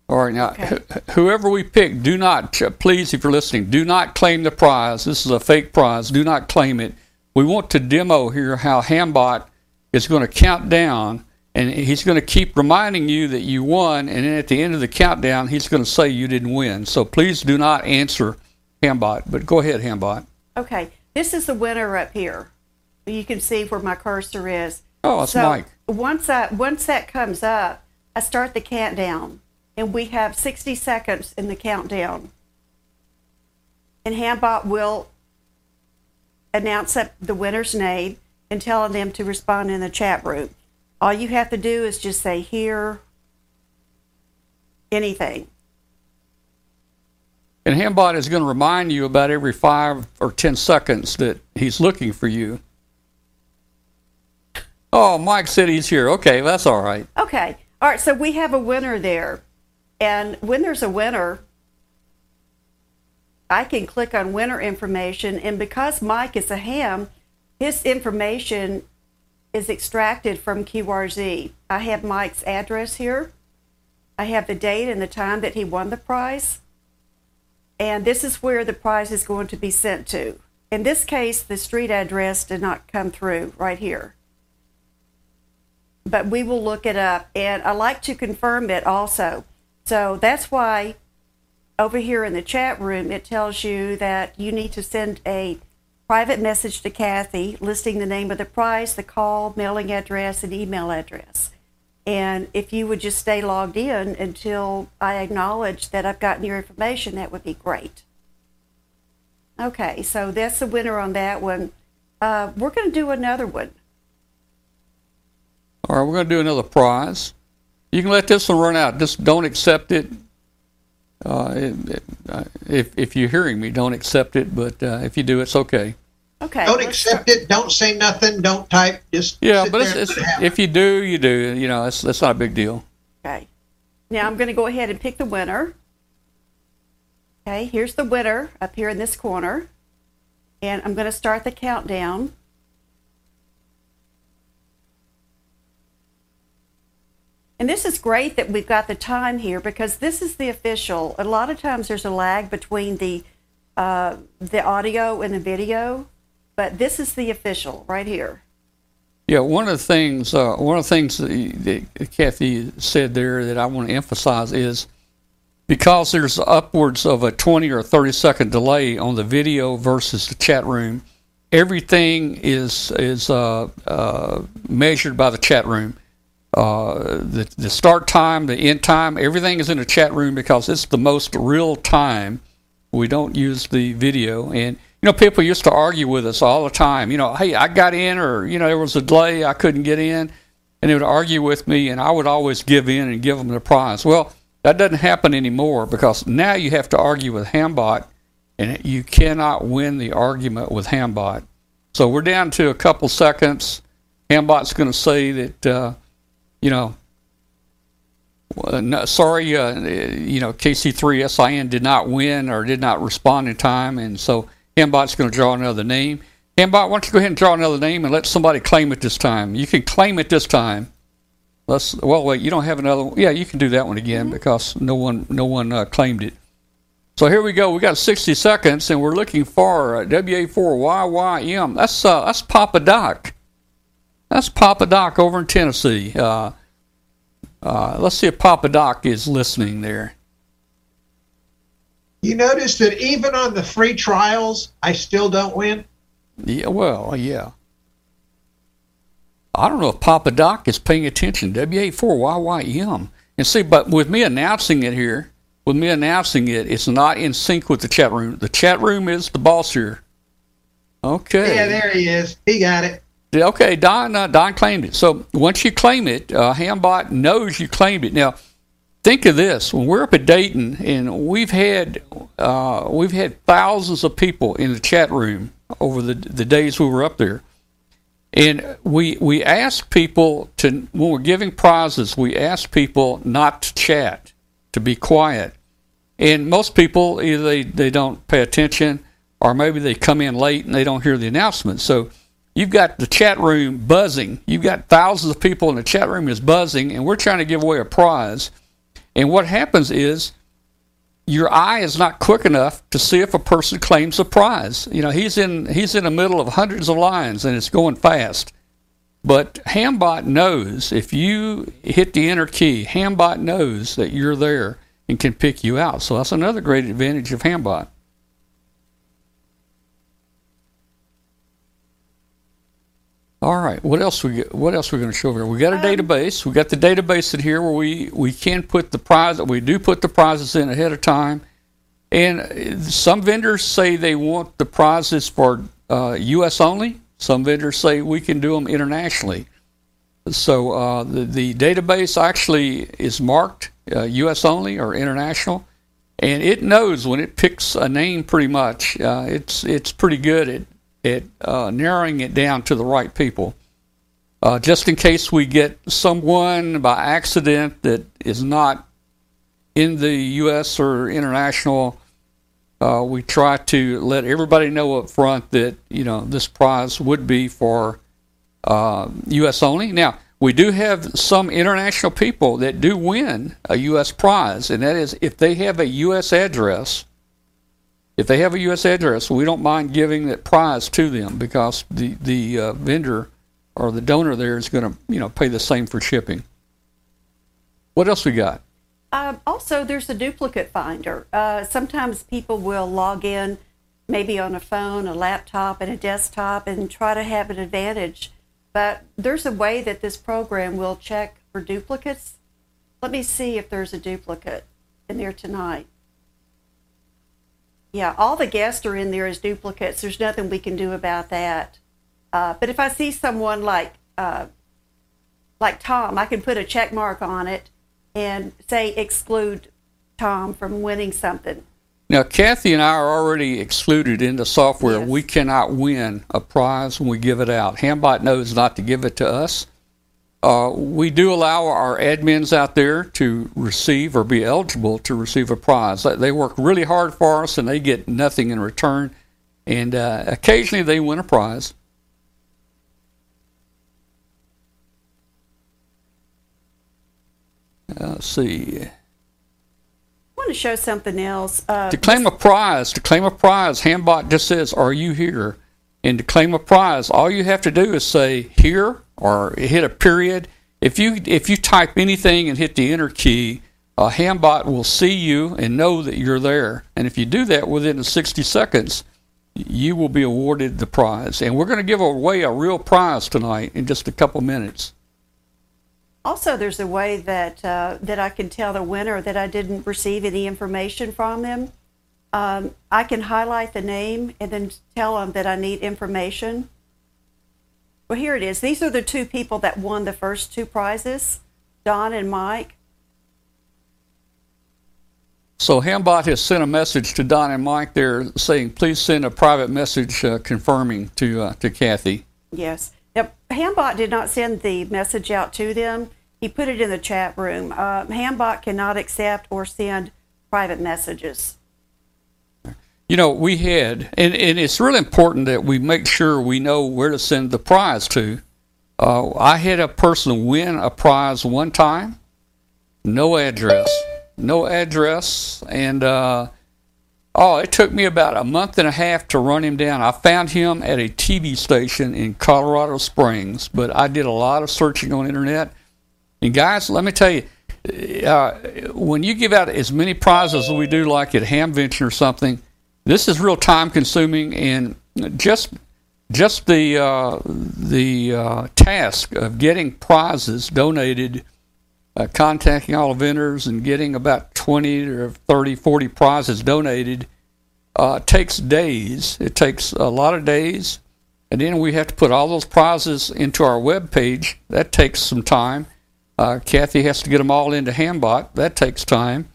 All right, now okay. wh- whoever we pick, do not please, if you're listening, do not claim the prize. This is a fake prize. Do not claim it. We want to demo here how Hambot is going to count down, and he's going to keep reminding you that you won, and then at the end of the countdown, he's going to say you didn't win. So please do not answer Hambot, but go ahead, Hambot. Okay, this is the winner up here. You can see where my cursor is. Oh, that's so Mike. Once that once that comes up, I start the countdown, and we have 60 seconds in the countdown. And Hambot will announce the winner's name and telling them to respond in the chat room. All you have to do is just say here, anything. And Hambot is going to remind you about every five or ten seconds that he's looking for you. Oh, Mike said he's here. Okay, that's all right. Okay. All right, so we have a winner there. And when there's a winner, I can click on winner information. And because Mike is a ham, his information is extracted from QRZ. I have Mike's address here. I have the date and the time that he won the prize. And this is where the prize is going to be sent to. In this case, the street address did not come through right here. But we will look it up. And I like to confirm it also. So that's why over here in the chat room, it tells you that you need to send a private message to Kathy listing the name of the prize, the call, mailing address, and email address. And if you would just stay logged in until I acknowledge that I've gotten your information, that would be great. Okay, so that's the winner on that one. Uh, we're going to do another one. All right, we're going to do another prize. You can let this one run out. Just don't accept it. Uh, uh, if, if you're hearing me, don't accept it. But uh, if you do, it's okay. Okay. Don't accept start- it. Don't say nothing. Don't type. Just Yeah, sit but there it's, and it's, it if you do, you do. You know, it's that's not a big deal. Okay. Now I'm going to go ahead and pick the winner. Okay, here's the winner up here in this corner. And I'm going to start the countdown. And this is great that we've got the time here because this is the official. A lot of times there's a lag between the uh, the audio and the video, but this is the official right here. Yeah, one of the things, uh, one of the things that, that Kathy said there that I want to emphasize is because there's upwards of a 20 or 30 second delay on the video versus the chat room, everything is is uh, uh, measured by the chat room. Uh, the the start time, the end time, everything is in the chat room because it's the most real time. We don't use the video, and you know people used to argue with us all the time. You know, hey, I got in, or you know there was a delay, I couldn't get in, and they would argue with me, and I would always give in and give them the prize. Well, that doesn't happen anymore because now you have to argue with Hambot, and you cannot win the argument with Hambot. So we're down to a couple seconds. Hambot's going to say that, uh, you know, well, no, sorry, uh, you know, KC3SIN did not win or did not respond in time, and so Hambot's going to draw another name. Hambot, why don't you go ahead and draw another name and let somebody claim it this time? You can claim it this time. Let's. Well, wait. You don't have another. one. Yeah, you can do that one again because no one, no one uh, claimed it. So here we go. We got 60 seconds, and we're looking for uh, WA4YYM. That's uh, that's Papa Doc. That's Papa Doc over in Tennessee. Uh, uh, let's see if Papa Doc is listening there. You notice that even on the free trials, I still don't win. Yeah, well, yeah. I don't know if Papa Doc is paying attention. WA4YYM. And see, but with me announcing it here, with me announcing it, it's not in sync with the chat room. The chat room is the boss here. Okay. Yeah, there he is. He got it. Okay, Don uh, Don claimed it. So once you claim it, uh, Hambot knows you claimed it. Now, think of this: when we're up at Dayton, and we've had uh, we've had thousands of people in the chat room over the the days we were up there, and we we ask people to when we're giving prizes, we ask people not to chat, to be quiet, and most people either they, they don't pay attention, or maybe they come in late and they don't hear the announcement. So you've got the chat room buzzing. You've got thousands of people in the chat room is buzzing, and we're trying to give away a prize. And what happens is your eye is not quick enough to see if a person claims a prize. You know, he's in he's in the middle of hundreds of lines and it's going fast. But Hambot knows if you hit the enter key, Hambot knows that you're there and can pick you out. So that's another great advantage of Hambot. All right. What else we get, what else we going to show here? We got a database. We got the database in here where we we can put the prize. We do put the prizes in ahead of time, and uh, some vendors say they want the prizes for uh, U.S. only. Some vendors say we can do them internationally. So uh, the the database actually is marked uh, U.S. only or international, and it knows when it picks a name. Pretty much, uh, it's it's pretty good at at uh, narrowing it down to the right people. Uh, just in case we get someone by accident that is not in the U.S. or international, uh, we try to let everybody know up front that you know this prize would be for uh, U.S. only. Now we do have some international people that do win a U.S. prize, and that is if they have a U.S. address if they have a U.S. address, we don't mind giving that prize to them because the the uh, vendor or the donor there is going to you know pay the same for shipping. What else we got? Um, also, there's a duplicate finder. Uh, sometimes people will log in, maybe on a phone, a laptop, and a desktop, and try to have an advantage. But there's a way that this program will check for duplicates. Let me see if there's a duplicate in there tonight. Yeah, all the guests are in there as duplicates. There's nothing we can do about that. Uh, but if I see someone like uh, like Tom, I can put a check mark on it and say exclude Tom from winning something. Now, Kathy and I are already excluded in the software. Yes. We cannot win a prize when we give it out. Hambot knows not to give it to us. Uh, we do allow our admins out there to receive or be eligible to receive a prize. They- work really hard for us and they get nothing in return. And uh, occasionally they win a prize. Uh, let's see. I want to show something else. Uh, To claim a prize, to claim a prize, Hambot just says, "Are you here?" And to claim a prize, all you have to do is say "here" or hit a period. If you if you type anything and hit the enter key, uh, Hambot will see you and know that you're there. And if you do that within 60 seconds, you will be awarded the prize. And we're going to give away a real prize tonight in just a couple minutes. Also, there's a way that uh, that I can tell the winner that I didn't receive any information from them. Um, I can highlight the name and then tell them that I need information. Well, here it is. These are the two people that won the first two prizes, Don and Mike. So Hambot has sent a message to Don and Mike there saying, please send a private message uh, confirming to uh, to Kathy. Yes. Now, Hambot did not send the message out to them. He put it in the chat room. Uh, Hambot cannot accept or send private messages. You know, we had, and, and it's really important that we make sure we know where to send the prize to. Uh, I had a person win a prize one time, no address, no address, and uh, oh, it took me about a month and a half to run him down. I found him at a TV station in Colorado Springs, but I did a lot of searching on internet. And guys, let me tell you, uh, when you give out as many prizes as we do, like at Hamvention or something, this is real time consuming, and just just the uh, the uh, task of getting prizes donated, uh, contacting all the vendors, and getting about 20 or 30, 40 prizes donated uh, takes days. It takes a lot of days, and then we have to put all those prizes into our web page. That takes some time. Uh, Kathy has to get them all into Hambot. That takes time.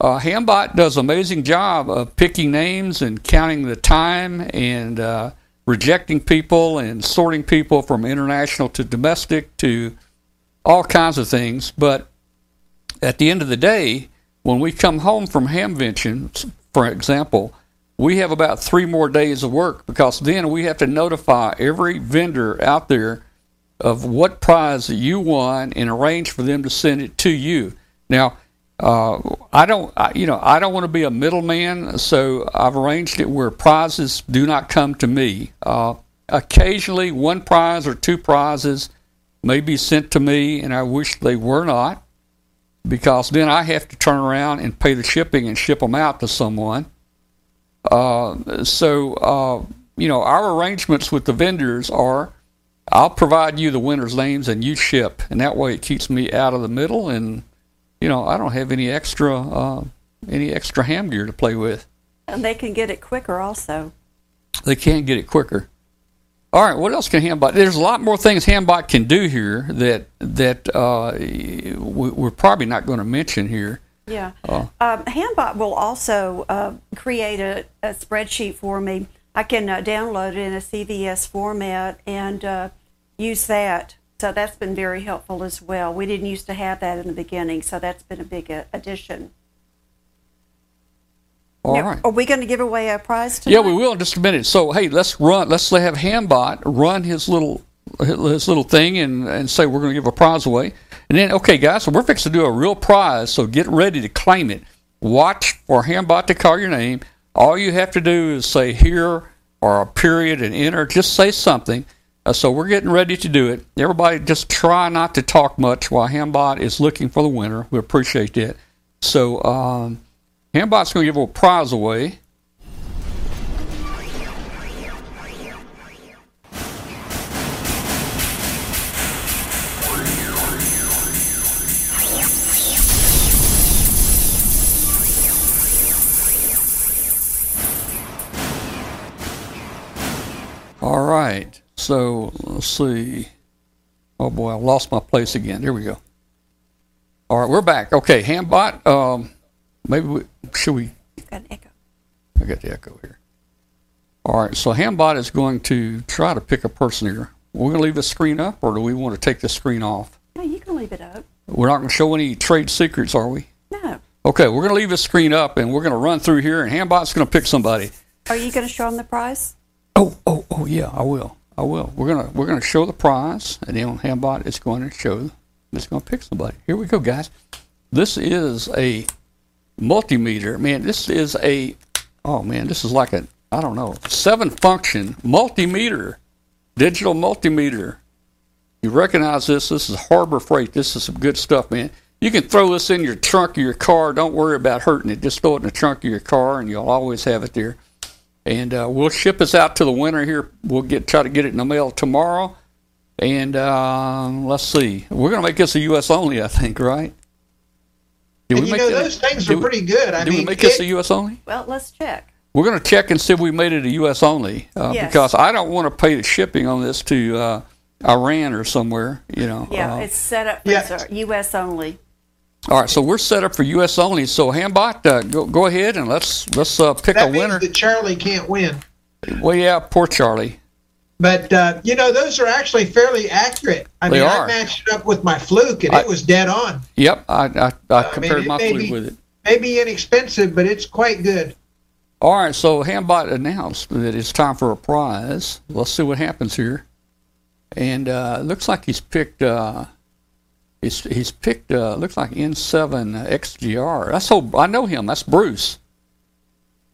Uh, Hambot does an amazing job of picking names and counting the time and uh, rejecting people and sorting people from international to domestic to all kinds of things. But at the end of the day, when we come home from Hamvention, for example, we have about three more days of work because then we have to notify every vendor out there of what prize you won and arrange for them to send it to you. Now, uh, I don't, I, you know, I don't want to be a middleman, so I've arranged it where prizes do not come to me. Uh, occasionally, one prize or two prizes may be sent to me, and I wish they were not, because then I have to turn around and pay the shipping and ship them out to someone. Uh, so, uh, you know, our arrangements with the vendors are I'll provide you the winners' names and you ship, and that way it keeps me out of the middle, and you know I don't have any extra uh, any extra ham gear to play with. And they can get it quicker also. They can get it quicker. All right, what else can Hambot? There's a lot more things Hambot can do here that that uh, we, we're probably not going to mention here. Yeah. Oh. Um, Hambot will also uh, create a, a spreadsheet for me. I can uh, download it in a CVS format and uh, use that. So that's been very helpful as well. We didn't used to have that in the beginning, so that's been a big uh, addition. All Now, right. Are we going to give away a prize tonight? Yeah, we will in just a minute. So hey, let's run. Let's have Hambot run his little his little thing and and say we're going to give a prize away. And then okay, guys, so we're fixing to do a real prize. So get ready to claim it. Watch for Hambot to call your name. All you have to do is say here or a period and enter. Just say something. Uh, so we're getting ready to do it. Everybody, just try not to talk much while Hambot is looking for the winner. We appreciate that. So um, Hambot's going to give a prize away. All right. So let's see. Oh boy, I lost my place again. There we go. All right, we're back. Okay, Hambot. Um, maybe we, should we? Got an echo. I got the echo here. All right, so Hambot is going to try to pick a person here. We're going to leave the screen up, or do we want to take the screen off? No, you can leave it up. We're not going to show any trade secrets, are we? No. Okay, we're going to leave the screen up, and we're going to run through here, and Hambot's going to pick somebody. Are you going to show them the prize? Oh, oh, oh, yeah, I will. I will. We're gonna we're gonna show the prize, and then Hambot is going to show. It's going to pick somebody. Here we go, guys. This is a multimeter. Man, this is a. Oh man, this is like a I don't know seven function multimeter, digital multimeter. You recognize this? This is Harbor Freight. This is some good stuff, man. You can throw this in your trunk of your car. Don't worry about hurting it. Just throw it in the trunk of your car, and you'll always have it there and uh, we'll ship this out to the winner here. We'll get try to get it in the mail tomorrow, and uh, let's see. We're going to make this a U.S. only, I think, right? Did and you know those things are pretty good. I did mean, we make it, this a U.S. only? Well, let's check. We're going to check and see if we made it a U.S. only uh, yes. because I don't want to pay the shipping on this to uh, Iran or somewhere. You know. Yeah, uh, it's set up for yeah. U.S. only. All right, so we're set up for U.S. only. So Hambot, uh, go go ahead and let's let's uh, pick that a winner. That Charlie can't win. Well, yeah, poor Charlie. But uh, you know, those are actually fairly accurate. I They mean, are. I matched it up with my fluke, and I- it was dead on. Yep, I I, I mean, compared it my fluke be- with it. Maybe inexpensive, but it's quite good. All right, so Hambot announced that it's time for a prize. Let's see what happens here. And uh, looks like he's picked. Uh, he's he's picked. Uh, looks like N7 XGR. That's so I know him. That's Bruce.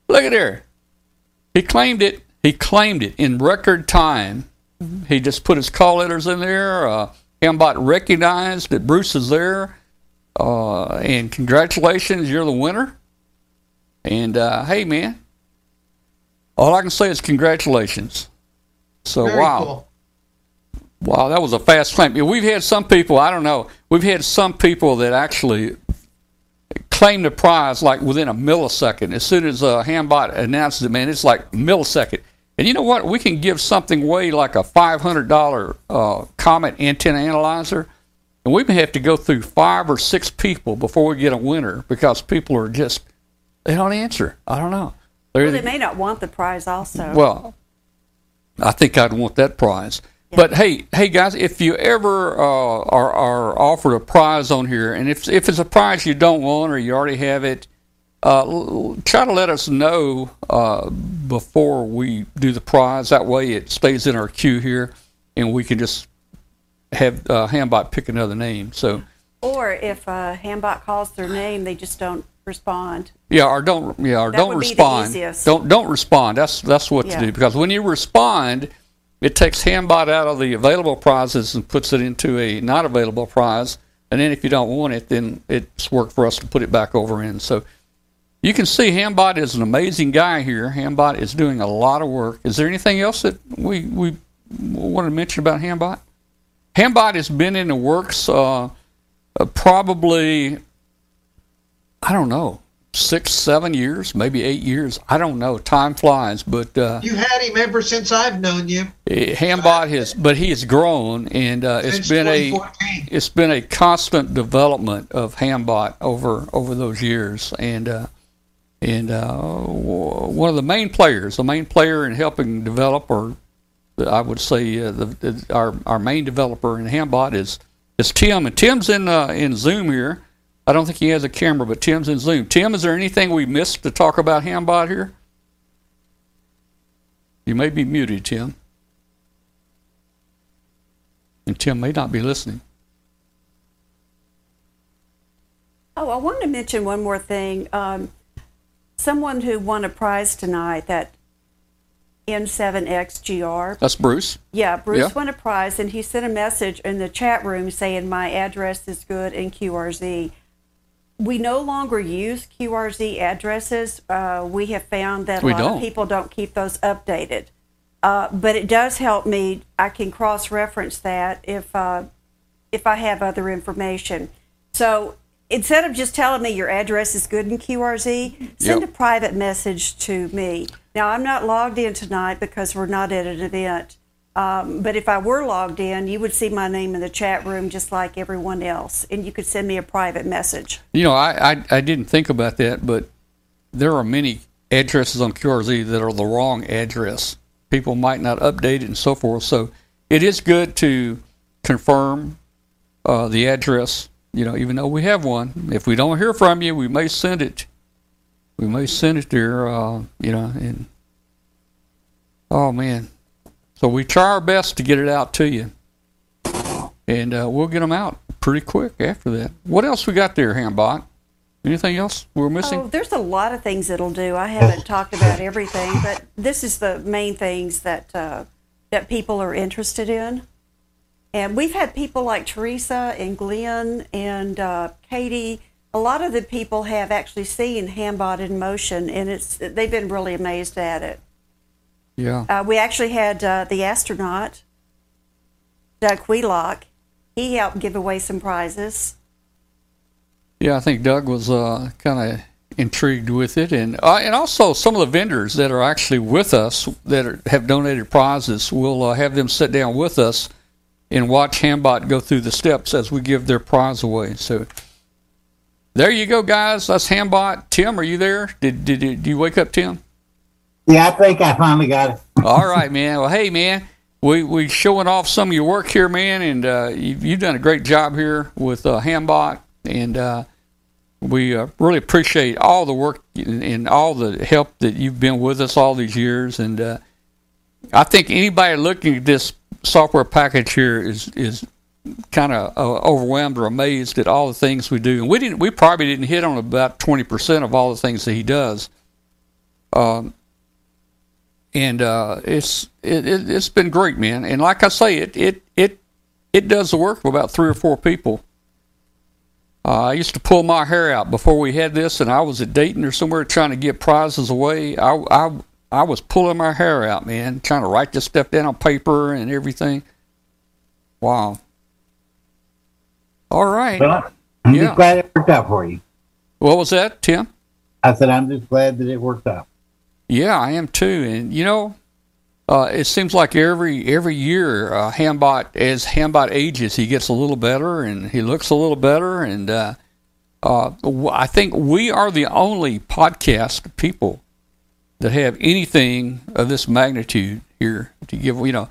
Look at there. He claimed it. He claimed it in record time. He just put his call letters in there. Uh, Hambot recognized that Bruce is there. Uh, and congratulations, you're the winner. And uh, hey, man, all I can say is congratulations. So Very wow, cool. Wow, that was a fast claim. We've had some people, I don't know, we've had some people that actually claim the prize like within a millisecond. As soon as uh, Hambot announces it, man, it's like millisecond. And you know what? We can give something way like a five hundred dollar uh, Comet antenna analyzer, and we may have to go through five or six people before we get a winner because people are just they don't answer. I don't know. They're Well, they may not want the prize also. well, I think I'd want that prize. But hey, hey guys, if you ever uh, are, are offered a prize on here, and if if it's a prize you don't want or you already have it, uh, try to let us know uh, before we do the prize. That way, it stays in our queue here, and we can just have uh, Hambot pick another name. So or if uh, Hambot calls their name, they just don't respond. Yeah, or don't yeah, or That don't would be the respond. Don't don't respond. That's that's what Yeah. to do because when you respond, it takes Hambot out of the available prizes and puts it into a not available prize. And then if you don't want it, then it's work for us to put it back over in. So you can see Hambot is an amazing guy here. Hambot is doing a lot of work. Is there anything else that we we want to mention about Hambot? Hambot has been in the works uh, uh, probably I don't know, six, seven years, maybe eight years. I don't know. Time flies, but uh, You had him ever since I've known you. eh, Hambot has, but he has grown, and uh, it's been a it's been a constant development of Hambot over over those years, and uh, and uh, one of the main players, the main player in helping develop, or I would say uh, the, the, our our main developer in Hambot is is Tim, and Tim's in uh, in Zoom here. I don't think he has a camera, but Tim's in Zoom. Tim, is there anything we missed to talk about Hambot here? You may be muted, Tim. And Tim may not be listening. Oh, I wanted to mention one more thing. Um, someone who won a prize tonight, that N7XGR. That's Bruce. Yeah, Bruce Yeah. won a prize, and he sent a message in the chat room saying, My address is good in QRZ. We no longer use QRZ addresses. Uh, we have found that a We lot don't. of people don't keep those updated. Uh, but it does help me. I can cross reference that if uh, if I have other information. So instead of just telling me your address is good in QRZ, send Yep. a private message to me. Now I'm not logged in tonight because we're not at an event. Um, but if I were logged in, you would see my name in the chat room just like everyone else, and you could send me a private message. You know, I, I, I didn't think about that, but there are many addresses on QRZ that are the wrong address. People might not update it and so forth. So it is good to confirm uh, the address. You know, even though we have one, if we don't hear from you, we may send it. We may send it there. Uh, you know, and oh man, so we try our best to get it out to you, and uh, we'll get them out pretty quick after that. What else we got there, Hambot? Anything else we're missing? Oh, there's a lot of things it'll do. I haven't talked about everything, but this is the main things that uh, that people are interested in. And we've had people like Teresa and Glenn and uh, Katie. A lot of the people have actually seen Hambot in motion, and it's they've been really amazed at it. Yeah. Uh, we actually had uh, the astronaut, Doug Wheelock. He helped give away some prizes. Yeah, I think Doug was uh, kind of intrigued with it, and uh, and also some of the vendors that are actually with us that are, have donated prizes. We'll uh, have them sit down with us and watch Hambot go through the steps as we give their prize away. So there you go, guys. That's Hambot. Tim, are you there? Did did, did you wake up, Tim? Yeah, I think I finally got it. All right, man. Well, hey, man, we we showing off some of your work here, man, and uh, you've, you've done a great job here with uh, Hambot, and uh, we uh, really appreciate all the work and, and all the help that you've been with us all these years. And uh, I think anybody looking at this software package here is is kind of uh, overwhelmed or amazed at all the things we do. And we didn't, we probably didn't hit on about twenty percent of all the things that he does. Um, and uh, it's it, it, has been great, man. And like I say, it it it it does the work for about three or four people. Uh, I used to pull my hair out before we had this, and I was at Dayton or somewhere trying to get prizes away. I I I was pulling my hair out, man, trying to write this stuff down on paper and everything. Wow. All right. Well, I'm Yeah. just glad it worked out for you. What was that, Tim? I said I'm just glad that it worked out. Yeah, I am too. And you know, uh, it seems like every every year, uh, Hambot as Hambot ages, he gets a little better and he looks a little better. And uh, uh, I think we are the only podcast people that have anything of this magnitude here to give. You know,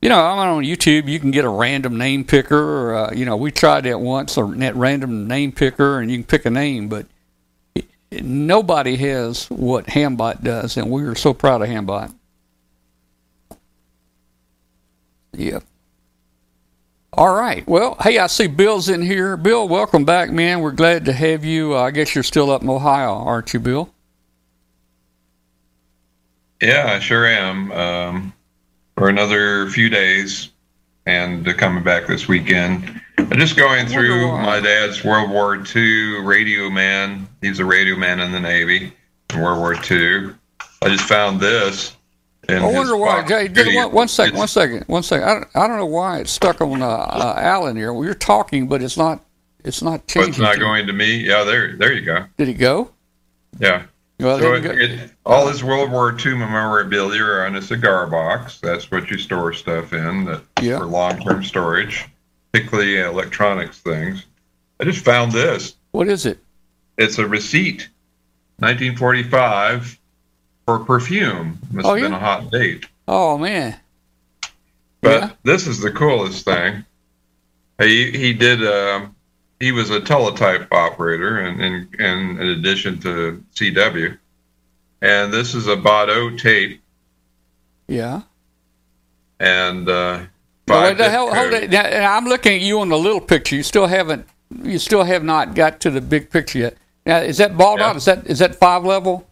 you know, I'm on YouTube. You can get a random name picker. Or, uh, you know, we tried that once, a net random name picker, and you can pick a name, but nobody has what Hambot does, and we are so proud of Hambot. Yep. All right. Well, hey, I see Bill's in here. Bill, welcome back, man. We're glad to have you. Uh, I guess you're still up in Ohio, aren't you, Bill? Yeah, I sure am. Um, for another few days, and uh, coming back this weekend. I'm just going through my dad's World War II radio man. He's a radio man in the Navy in World War II. I just found this. In I wonder why. Jay, just one, one second, one second, one second. I don't, I don't know why it's stuck on uh, uh, Alan here. Well, you're talking, but it's not. It's not changing. But it's not going to me. Yeah, there, there you go. Did it go? Yeah. Well, So it it, didn't go- it, all his World War II memorabilia are on a cigar box. That's what you store stuff in that, Yeah. for long-term storage, particularly electronics things. I just found this. what is it? It's a receipt, 1945, for perfume. Must Oh, have been yeah? a hot date. Oh man. But Yeah. this is the coolest thing. He he did. Um, he was a teletype operator, and in, addition to CW. And this is a Baudot tape, Yeah. and uh, Well, hell, hold it. Now, I'm looking at you on the little picture. You still haven't. You still have not got to the big picture yet. Now, is that ball Yeah. dot? Is that is that five level?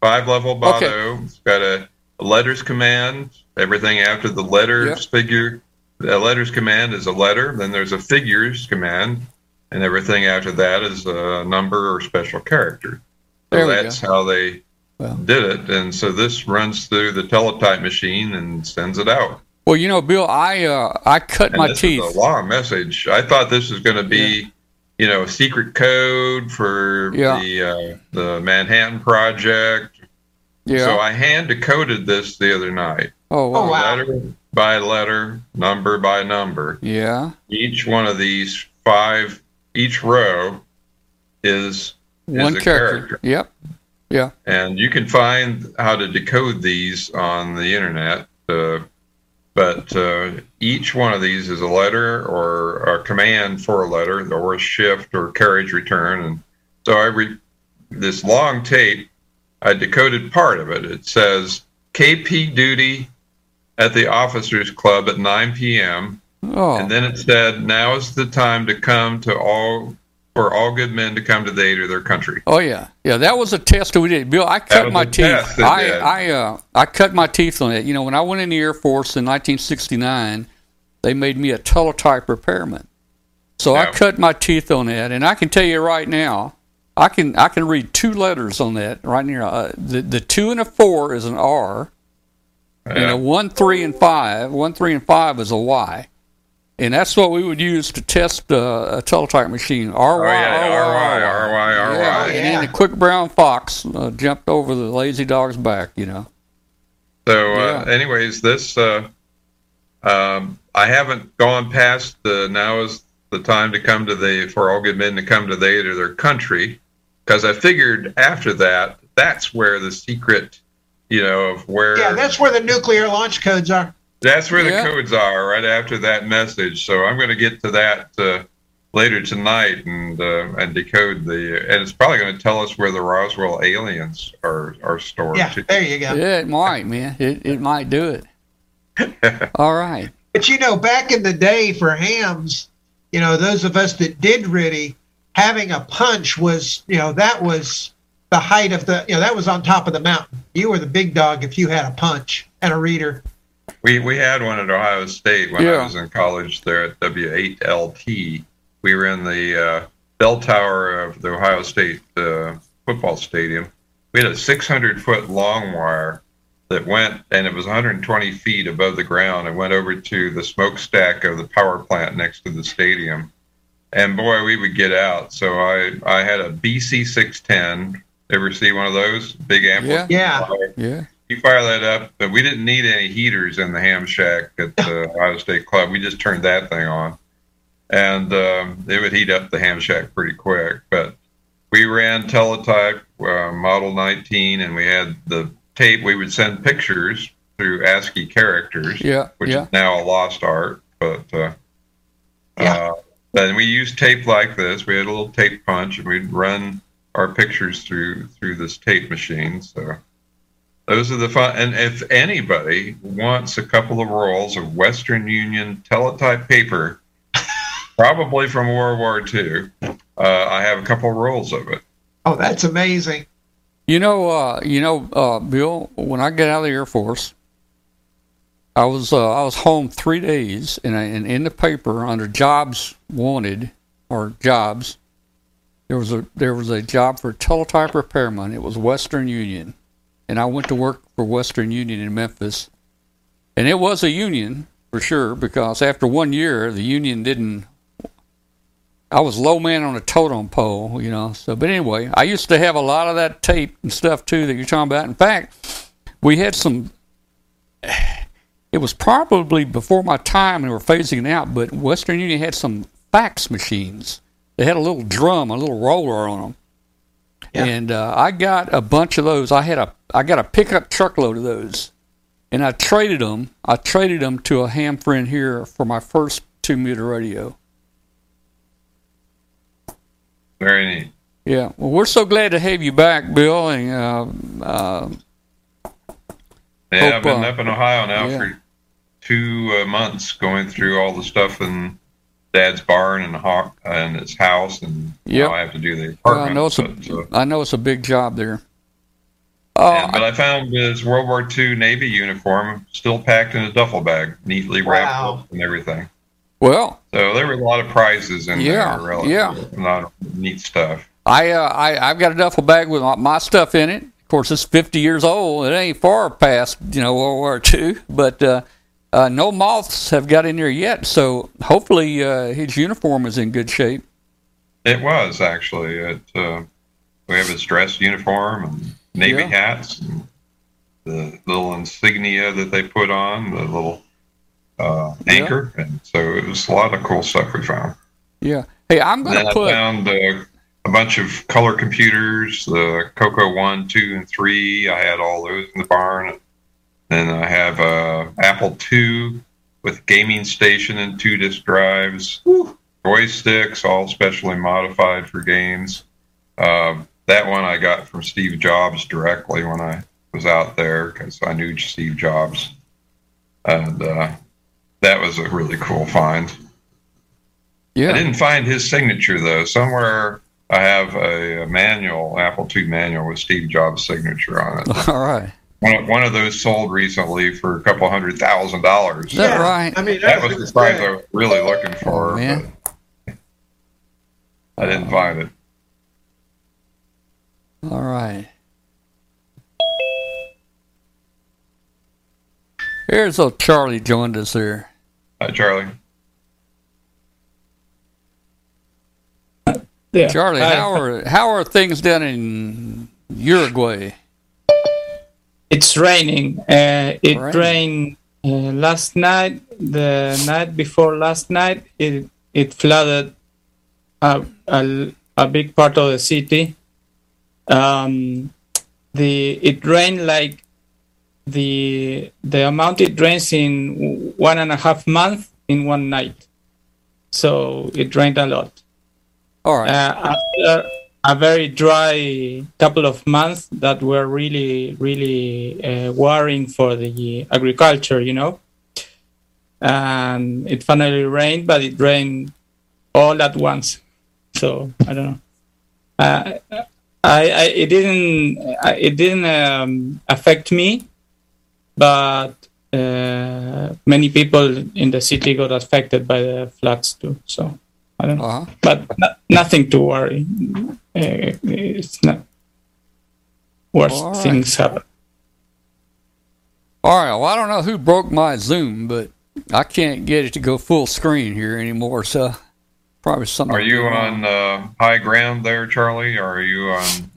Five level Baudot. Okay. It's got a, a letters command. Everything after the letters Yep. figure. The letters command is a letter. Then there's a figures command, and everything after that is a number or special character. So There we that's go. how they Well. did it. And so this runs through the teletype machine and sends it out. Well, you know, Bill, I uh, I cut And my this teeth. is a long message. I thought this was going to be, you know, a secret code for Yeah. the uh, the Manhattan Project. Yeah. So I hand decoded this the other night. oh, wow. Oh, wow. letter by letter, number by number. Yeah. Each one of these five, each row is One a character. character. Yep. Yeah. And you can find how to decode these on the internet. Uh, but uh, each one of these is a letter or a command for a letter or a shift or carriage return. And so I re- this long tape, I decoded part of it. It says KP duty at the officers club at 9 p.m. Oh, And then it said, now is the time to come to all, for all good men to come to the aid of their country. oh yeah, yeah. That was a test that we did. Bill, I cut my teeth. I did. I uh I cut my teeth on it. You know, when I went in the Air Force in 1969, they made me a teletype repairman. So I cut my teeth on that, and I can tell you right now, I can I can read two letters on that right near. Uh, the the two and a four is an R. and a one, three, and five. One, three, and five is a Y. And that's what we would use to test uh, a teletype machine. R Oh, Y yeah, R Y R-Y, R-Y, R-Y. Yeah, and then the quick brown fox uh, jumped over the lazy dog's back. You know. So, uh, Yeah. anyways, this uh, um, I haven't gone past the now is the time to come to the for all good men to come to the aid of their country because I figured after that that's where the secret, you know, of where Yeah, that's where the nuclear launch codes are. That's where the codes are right after that message. So I'm going to get to that uh, later tonight and uh, and decode the and it's probably going to tell us where the Roswell aliens are are stored. Yeah, too. there you go. Yeah, it might, man. It it might do it. All right. But you know, back in the day for hams, you know, those of us that did RTTY, having a punch was, you know, that was the height of the, you know, that was on top of the mountain. You were the big dog if you had a punch and a reader. We we had one at Ohio State when Yeah. I was in college there at W8LT. We were in the uh, bell tower of the Ohio State uh, football stadium. We had a 600 foot long wire that went, and it was 120 feet above the ground. It went over to the smokestack of the power plant next to the stadium. And boy, we would get out. So I, I had a BC 610. Ever see one of those big amplifiers? Yeah. Yeah. You fire that up, but we didn't need any heaters in the ham shack at the Ohio State Club. We just turned that thing on, and um, it would heat up the ham shack pretty quick. But we ran teletype uh, Model 19, and we had the tape. We would send pictures through ASCII characters, Yeah. which Yeah. is now a lost art. But uh, Yeah. uh, then we used tape like this. We had a little tape punch, and we'd run our pictures through through this tape machine. So those are the fun. And if anybody wants a couple of rolls of Western Union teletype paper, probably from World War II, uh, I have a couple of rolls of it. Oh, that's amazing. You know, uh, you know, uh, Bill. When I got out of the Air Force, I was uh, I was home three days, and, I, and in the paper under jobs wanted or jobs, there was a there was a job for teletype repairman. It was Western Union, and I went to work for Western Union in Memphis, and it was a union for sure because after one year the union didn't. I was low man on a totem pole, you know. So, but anyway, I used to have a lot of that tape and stuff too that you're talking about. In fact, we had some. It was probably before my time and we were phasing it out, but Western Union had some fax machines. They had a little drum, a little roller on them, Yeah. and uh, I got a bunch of those. I had a I got a pickup truckload of those, and I traded them. I traded them to a ham friend here for my first two meter radio. Very neat. Yeah, well, we're so glad to have you back, Bill, and uh, uh, Yeah, Hope, I've been uh, up in Ohio now yeah. for two uh, months, going through all the stuff in Dad's barn and Hawk and his house, and Yep. I have to do the well, apartment. I know it's a but, uh, I know it's a big job there. and- Oh, but I found his World War II Navy uniform still packed in a duffel bag, neatly wrapped Wow. up and everything. well, So there were a lot of prizes in Yeah, there. Really, yeah. a lot of neat stuff. I uh, I I've got a duffel bag with my, my stuff in it. Of course, it's 50 years old. It ain't far past you know World War II, but uh, uh, no moths have got in there yet. So hopefully uh, his uniform is in good shape. It was actually. It, uh, we have his dress uniform and Navy Yeah. hats, and the little insignia that they put on, the little uh, Yeah. anchor, and so it was a lot of cool stuff we found. Yeah. Hey, I'm gonna then I put. found uh, a bunch of color computers, the Coco one, two, and three. I had all those in the barn. And then I have a Apple II with gaming station and two disk drives, joysticks, all specially modified for games. Uh, that one I got from Steve Jobs directly when I was out there because I knew Steve Jobs, and uh, that was a really cool find. Yeah, I didn't find his signature though. Somewhere I have a, a manual, Apple II manual with Steve Jobs' signature on it. All right. One of, one of those sold recently for a couple hundred thousand dollars. Is that right? I mean, That that, was the price I was really looking for. Oh, man. I didn't find it. All right. Here's old Charlie joined us there. Hi, Charlie. Yeah. Charlie, Hi. how are how are things down in Uruguay? It's raining. Uh, it Rain. rained uh, last night. The night before last night, it it flooded a, a, a big part of the city. Um, the it rained like the the amount it rains in one and a half month in one night. So it rained a lot. All right. Uh, after a very dry couple of months that were really, really uh, worrying for the agriculture, you know. And it finally rained, but it rained all at once. So I don't know. Uh, I, I it didn't it didn't um, affect me, but uh, many people in the city got affected by the floods too. So I don't know Uh-huh. but no, nothing to worry. Uh, it's not worse All right. things happen. All right. Well, I don't know who broke my Zoom, but I can't get it to go full screen here anymore. So probably something. Are you on uh, high ground there, Charlie? Or are you on?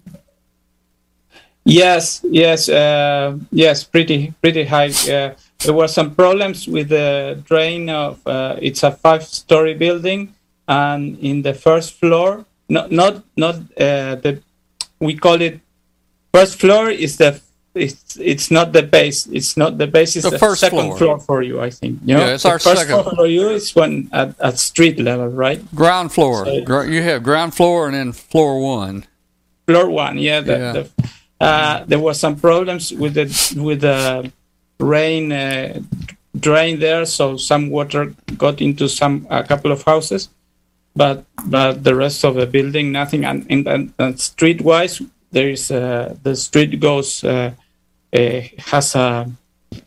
Yes, yes, uh, yes. Pretty, pretty high. Uh, there were some problems with the drain of. Uh, it's a five-story building, and in the first floor, not not not uh, the. We call it first floor is the. It's it's not the base. It's not the base. It's The the, first second floor. floor. for you. I think. You know? Yeah, it's the our first second. floor for you is when at, at street level, right? ground floor? So- you have ground floor and then floor one. floor one yeah, the, Yeah. The, uh, there was some problems with the with the rain uh, drain there so some water got into some a couple of houses but but the rest of the building nothing and, and, and, and street wise there is uh, the street goes uh, uh, has a uh,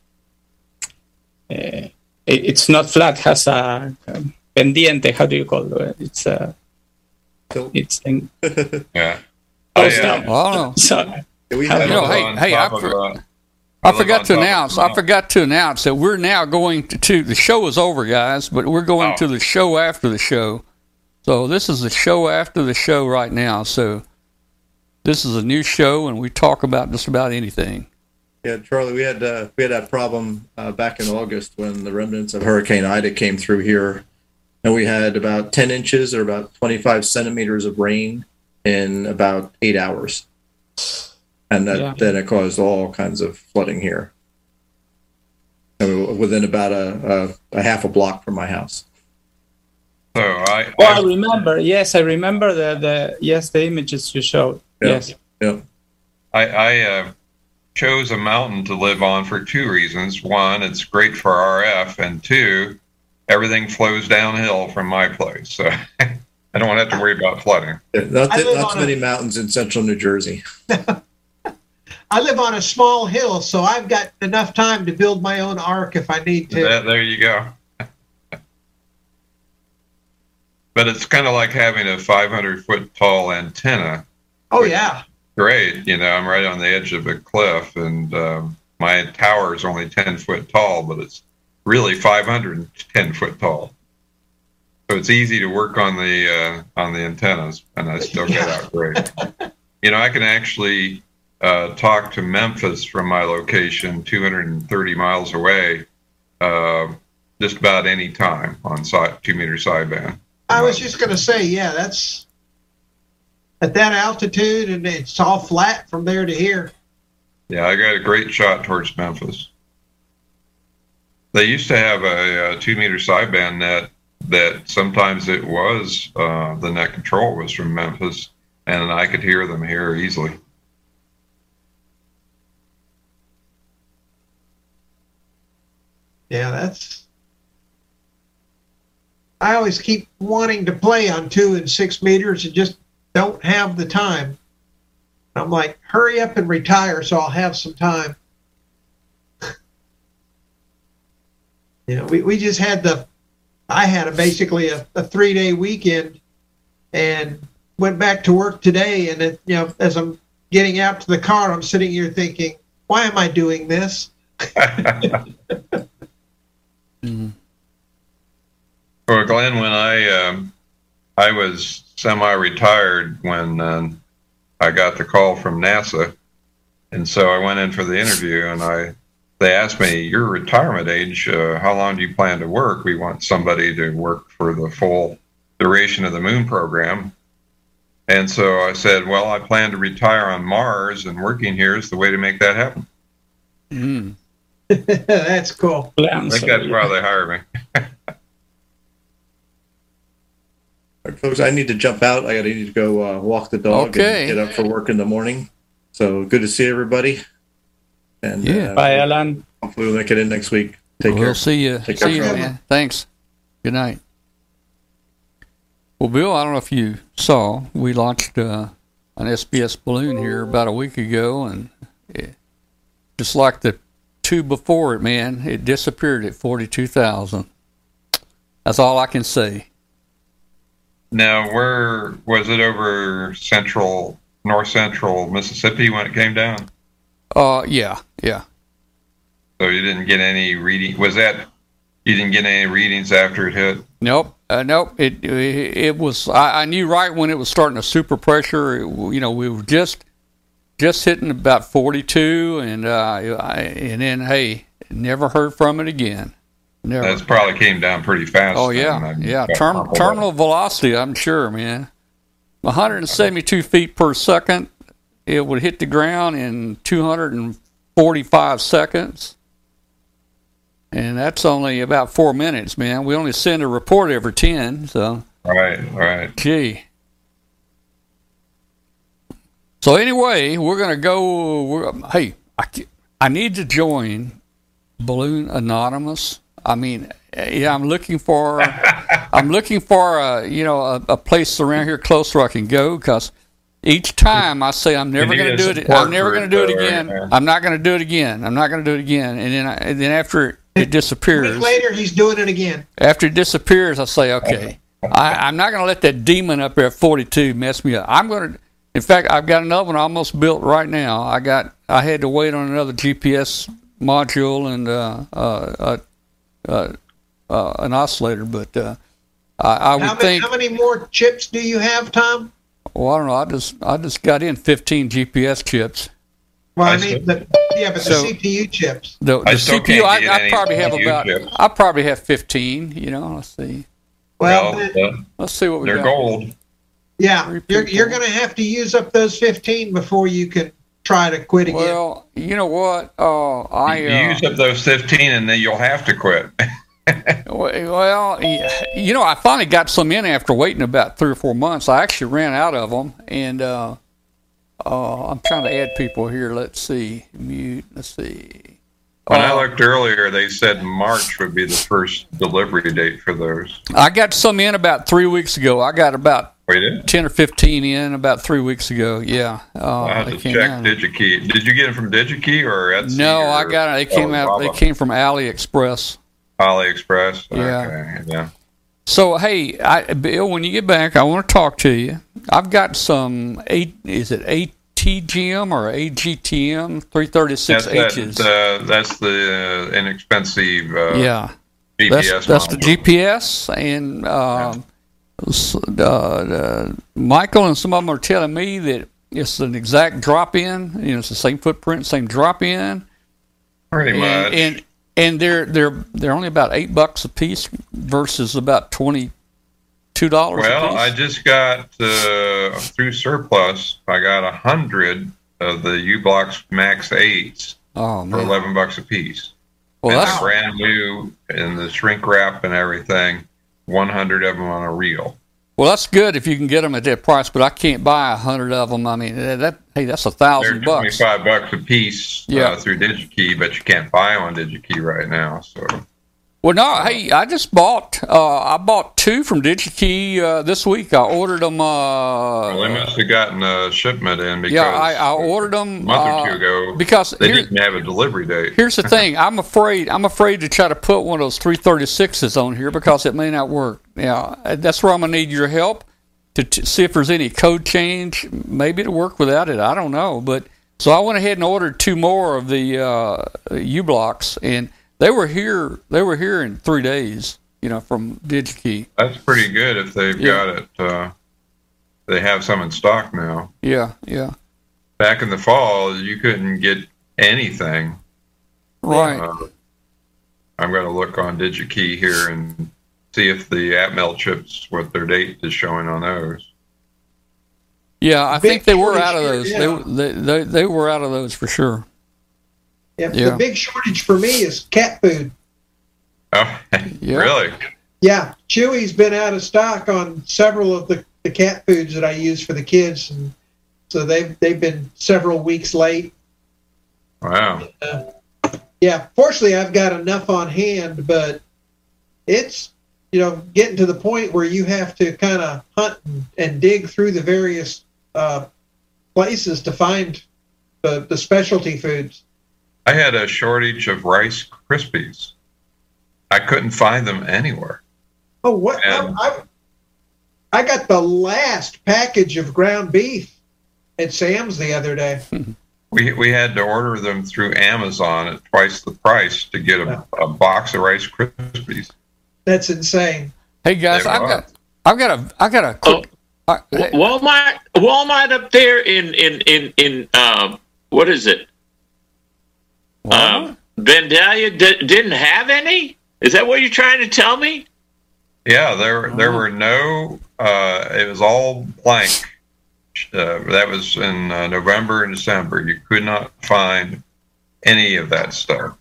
it- it's not flat has a um, pendiente how do you call it it's a Tilt. it's in, Yeah. oh, I, stop. Well, I don't know. So, Yeah, we You have You know, hey, hey, I for- uh, I forgot to announce. the I forgot to announce that we're now going to, to the show is over, guys, but we're going Oh. to the show after the show. So this is the show after the show right now. So this is a new show, and we talk about just about anything. Yeah, Charlie, we had uh, we had that problem uh, back in August when the remnants of Hurricane Ida came through here, and we had about ten inches or about twenty five centimeters of rain in about eight hours, and that, Yeah. then it caused all kinds of flooding here. Within about a, a, a half a block from my house. So I, Oh, I I, remember. Yes, I remember the, the yes the images you showed. Yeah. Yes. Yeah, I, I uh, chose a mountain to live on for two reasons. One, it's great for RF, and two, everything flows downhill from my place, so I don't want to have to worry about flooding. Yeah, not, I live not on too a- many mountains in central New Jersey. I live on a small hill, so I've got enough time to build my own ark if I need to. That, there you go. But it's kind of like having a 500 foot tall antenna. Oh yeah, Great, you know, I'm right on the edge of a cliff, and um, my tower is only 10 foot tall, but it's really 510 foot tall. So it's easy to work on the uh, on the antennas, and I still get out great. You know, I can actually uh, talk to Memphis from my location, 230 miles away, uh, just about any time on side, two meter sideband. I was just going to say, yeah, that's at that altitude, and it's all flat from there to here. Yeah, I got a great shot towards Memphis. They used to have a, a two meter sideband net that sometimes it was uh, the net control was from Memphis, and I could hear them here easily. Yeah, that's. I always keep wanting to play on two and six meters and just don't have the time. I'm like, hurry up and retire so I'll have some time. you know, we, we just had the, I had a basically a, a three day weekend and went back to work today. And it, you know, as I'm getting out to the car, I'm sitting here thinking, why am I doing this? Mhm. Well, Glenn, when I um, I was semi-retired when um, I got the call from NASA, and so I went in for the interview, and I they asked me, "Your retirement age? Uh, how long do you plan to work? We want somebody to work for the full duration of the moon program." And so I said, "Well, I plan to retire on Mars, and working here is the way to make that happen." Mm. That's cool. I think that's why they hired me. All right, folks, I need to jump out. I got to need to go uh, walk the dog Okay. and get up for work in the morning. So good to see everybody. And Yeah. uh, Bye, Alan. hopefully we'll make it in next week. Take care. we'll see you. Take see you, care. man. Thanks. Good night. Well, Bill, I don't know if you saw, we launched uh, an SBS balloon here about a week ago, and it, just like the two before it, man, it disappeared at forty-two thousand. That's all I can say. Now, where was it over central, north central Mississippi when it came down? Uh, yeah, yeah. So you didn't get any reading. Was that you didn't get any readings after it hit? Nope. Uh, nope. It, it it was. I, I knew right when it was starting to super pressure. It, you know, we were just just hitting about forty two, and uh, I, and then hey, never heard from it again. Never. That's probably came down pretty fast. oh yeah, yeah. Term, terminal velocity. I'm sure, man. 172 feet per second. It would hit the ground in 245 seconds. And that's only about four minutes, man. We only send a report every 10, so. Right, right. Gee. So anyway, we're gonna go. We're, hey, I, I need to join Balloon Anonymous. I mean, yeah, I'm looking for. I'm looking for a you know a, a place around here close where I can go because each time I say I'm never going to do it. support I'm never going to do it though, right again. I'm not going to do it again. I'm not going to do it again. And then I, and then after it, it A week disappears later, he's doing it again. after it disappears, I say, okay, I, I'm not going to let that demon up there at 42 mess me up. I'm going to, in fact, I've got another one almost built right now. I got, I had to wait on another GPS module and uh, uh, uh, uh, an oscillator, but uh, I, I would How many, think, how many more chips do you have, Tom? well, I don't know. I just, I just got in 15 GPS chips. Well, I I mean, the, yeah, but So- the CPU chips. The, the I CPU, I, I probably have CPU about, chips. I probably have 15. You know, let's see, Well, Well, the- let's see what we they're got. gold. yeah, you're, you're going to have to use up those 15 before you can try to quit again. Well, you know what? Uh, I you uh, use up those 15 and then you'll have to quit. well, you know, I finally got some in after waiting about three or four months. I actually ran out of them, and uh, uh, I'm trying to add people here. Let's see, mute. Let's see. When I looked earlier, they said March would be the first delivery date for those. I got some in about three weeks ago. I got about Wait, ten or fifteen in about three weeks ago. Yeah, uh, I they to check out. DigiKey. Did you get them from DigiKey or Etsy? No, or, I got it. They came oh, out. They came from AliExpress. AliExpress. Yeah. Okay, yeah. So hey, I, Bill, when you get back, I want to talk to you. I've got some eight. Is it ATGM or AGTM three thirty six That's, H's? that, uh, that's the inexpensive uh, yeah, GPS. that's that's the. GPS, and um, s- uh, uh, Michael and some of them are telling me that it's an exact drop in. You know, it's the same footprint, same drop in, Pretty and, much. and and they're they're they're only about eight bucks a piece versus about twenty two dollars. Well, I just got uh, through surplus. I got a hundred of the u-blox Max Eights oh for eleven bucks a piece. Well, and that's brand new in the shrink wrap and everything. One hundred of them on a reel. well, that's good if you can get them at that price. But I can't buy a hundred of them. I mean, that hey, that's a thousand bucks. Twenty-five bucks a piece Yeah. uh, through DigiKey, but you can't buy on DigiKey right now. So Well, no, hey, I just bought. Uh, I bought two from DigiKey uh, this week. I ordered them. Uh, well, they must have gotten a shipment in because yeah, I, I ordered them a month or two uh, ago because they here- didn't have a delivery date. Here's the thing. I'm afraid. I'm afraid to try to put one of those 336s on here because it may not work. Yeah, that's where I'm gonna need your help to t- see if there's any code change. Maybe to work without it. I don't know. But so I went ahead and ordered two more of the uh, u-blox, and they were here. They were here in three days. You know, from DigiKey. That's pretty good if they've Yeah. got it. Uh, they have some in stock now. Yeah, yeah, Back in the fall, you couldn't get anything. right. Uh, I'm going to look on DigiKey here and see if the Atmel chips, what their date is showing on those. Yeah, I Big think they were out of those. yeah. They, they they they were out of those for sure. Yeah, Yeah. The big shortage for me is cat food. Oh, Yeah. really? Yeah, Chewy's been out of stock on several of the, the cat foods that I use for the kids, and so they've they've been several weeks late. Wow. Yeah, fortunately, I've got enough on hand, but it's you know getting to the point where you have to kind of hunt and, and dig through the various uh, places to find the, the specialty foods. I had a shortage of Rice Krispies. I couldn't find them anywhere. Oh, what? I, And- I, I got the last package of ground beef at Sam's the other day. We, we had to order them through Amazon at twice the price to get a, a box of Rice Krispies. That's insane. Hey guys, I've got I've got a I've got a quick. I- Walmart, Walmart up there in in in in uh, what is it? Uh, Vandalia di- didn't have any. Is that what you're trying to tell me? Yeah, there there were no. Uh, it was all blank. Uh, that was in uh, November and December. You could not find any of that stuff.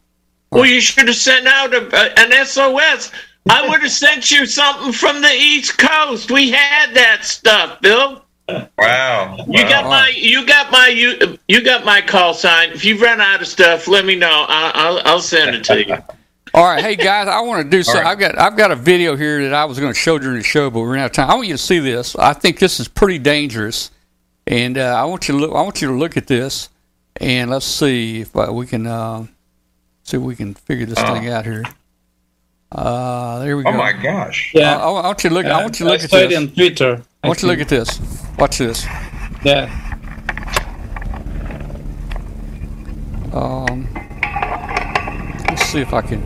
Well, you should have sent out a, a- an SOS. I would have sent you something from the East Coast. We had that stuff, Bill. Wow. You wow. got my you got my you you got my call sign. If you run out of stuff, let me know. I, I'll I'll send it to you. All right, hey guys, I want to do something. right. I've got I've got a video here that I was going to show during the show, but we're out of time. I want you to see this. I think this is pretty dangerous, and uh, I want you to look. I want you to look at this, and let's see if uh, we can uh, see if we can figure this Oh. thing out here. Uh, there we go. Oh my gosh. Yeah. I want you to look. I want you to look I at saw it this. on Twitter. I want you to look at this. Watch this. Yeah. Um, let's see if I can.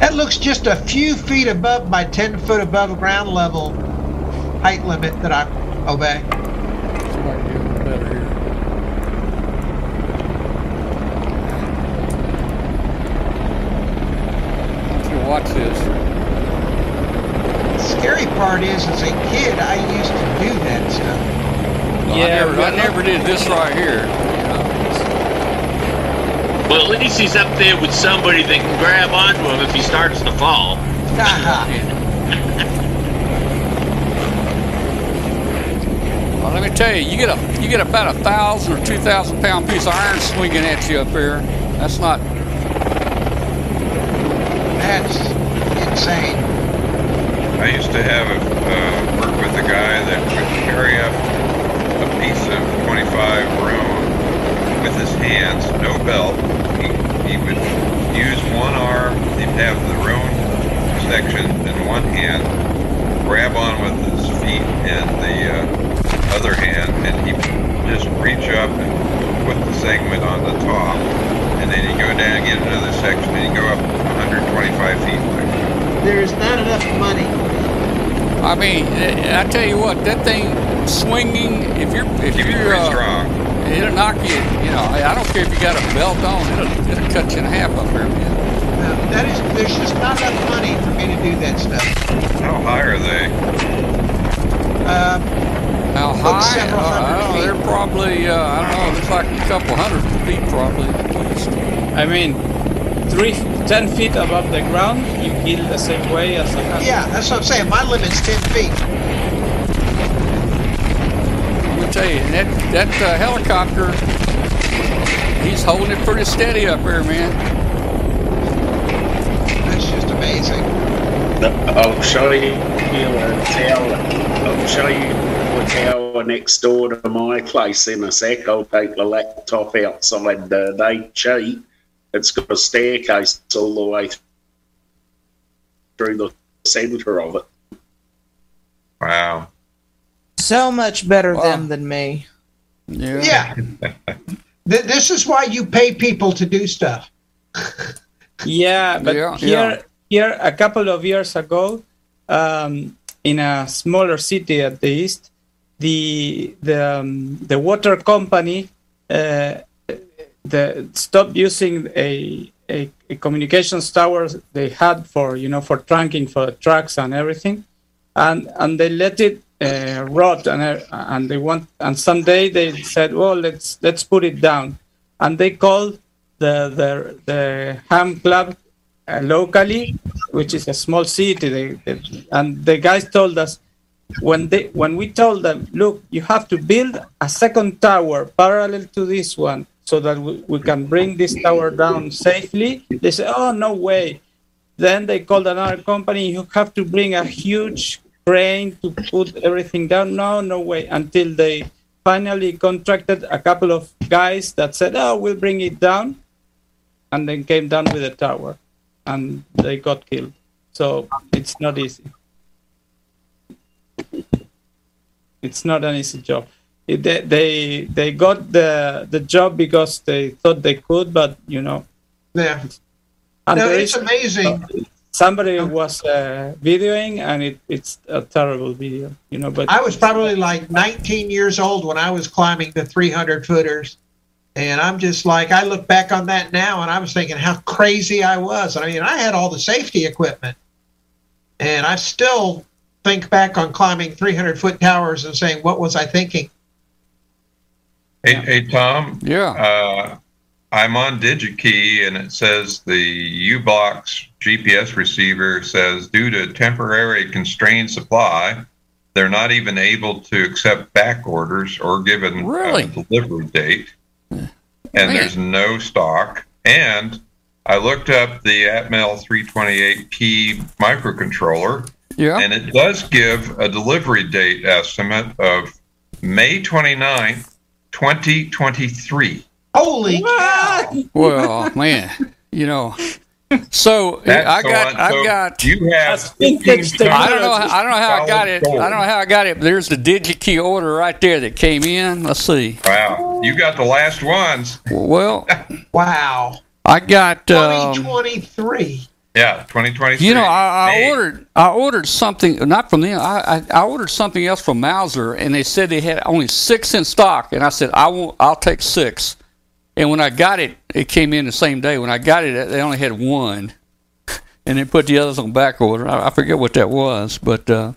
That looks just a few feet above my 10 foot above ground level height limit that I obey. See if I can get it better here. I want you to. Scary part is, as a kid, I used to do that stuff. I Yeah, never, I never did this right here. Well, at least he's up there with somebody that can grab onto him if he starts to fall. Well, let me tell you, you get a you get about a thousand or two thousand pound piece of iron swinging at you up here. That's not. That's insane. I used to have a uh, work with a guy that would carry up a piece of 25 Rohn with his hands, no belt. He, he would use one arm. He'd have the Rohn section in one hand, grab on with his feet and the uh, other hand, and he would just reach up and put the segment on the top, and then he'd go down and get another section, and he'd go up 125 feet. There is not enough money. I mean, eh, I tell you what, that thing swinging. If you're if Keep you're pretty uh, strong. it'll knock you. You know, I don't care if you got a belt on. It'll it'll cut you in half up there, man. that is, there's just not enough money for me to do that stuff. How high are they? Um, How high? several Uh, I hundred don't know, feet. they're probably, uh, I don't know, looks like a couple hundred feet probably at least. I mean, three, ten feet above the ground, you kill the same way as a cat. yeah, that's what I'm saying. My limit's 10 feet. Let me tell you, and that, that uh, helicopter, he's holding it pretty steady up here, man. That's just amazing. I'll show you a tower. I'll show you a tower next door to my place in a sec. I'll take the laptop outside. Uh, they cheat. It's got a staircase all the way through the centre of it. Wow. So much better Wow. them than me. Yeah. Yeah. Th- this is why you pay people to do stuff. Yeah, but Yeah, here, here a couple of years ago, um, in a smaller city at the east, the the um, the water company uh, the stopped using a, a a communications tower they had for you know for trunking for trucks and everything, and and they let it uh, rot and uh, and they want and someday they said well let's let's put it down, and they called the the the ham club uh, locally, which is a small city. They, they, and the guys told us when they when we told them, look, you have to build a second tower parallel to this one so that we, we can bring this tower down safely. They said, oh no way. Then they called another company. You have to bring a huge crane to put everything down. No, no way. Until they finally contracted a couple of guys that said, oh, we'll bring it down and then came down with the tower and they got killed so it's not easy it's not an easy job they, they they got the the job because they thought they could but you know Yeah. and No, it's amazing. somebody was uh, videoing and it, it's a terrible video you know but I was probably like 19 years old when I was climbing the 300 footers. And I'm just like, I look back on that now and I was thinking how crazy I was. I mean, I had all the safety equipment. And I still think back on climbing 300 foot towers and saying, what was I thinking? Hey, hey Tom. Yeah. Uh, I'm on DigiKey and it says the u-blox GPS receiver says due to temporary constrained supply, they're not even able to accept back orders or give a Really? a delivery date. And Man. there's no stock. And I looked up the Atmel 328P microcontroller, Yeah. and it does give a delivery date estimate of May 29th, 2023. Holy cow! Well, man, you know. So That's I got, one. I So got. You have That's vintage 15 I don't know. how- I don't know how I got it. Solid I don't know how I got it. But there's the DigiKey order right there that came in. Let's see. Wow, you got the last ones. Well, Wow. I got. Um, 2023. Yeah, 2023. you know, I, I ordered. I ordered something not from them. I, I I ordered something else from Mouser, and they said they had only six in stock, and I said I won't. I'll take six. And when I got it, it came in the same day. When I got it, they only had one, and they put the others on back order. I, I forget what that was, but uh,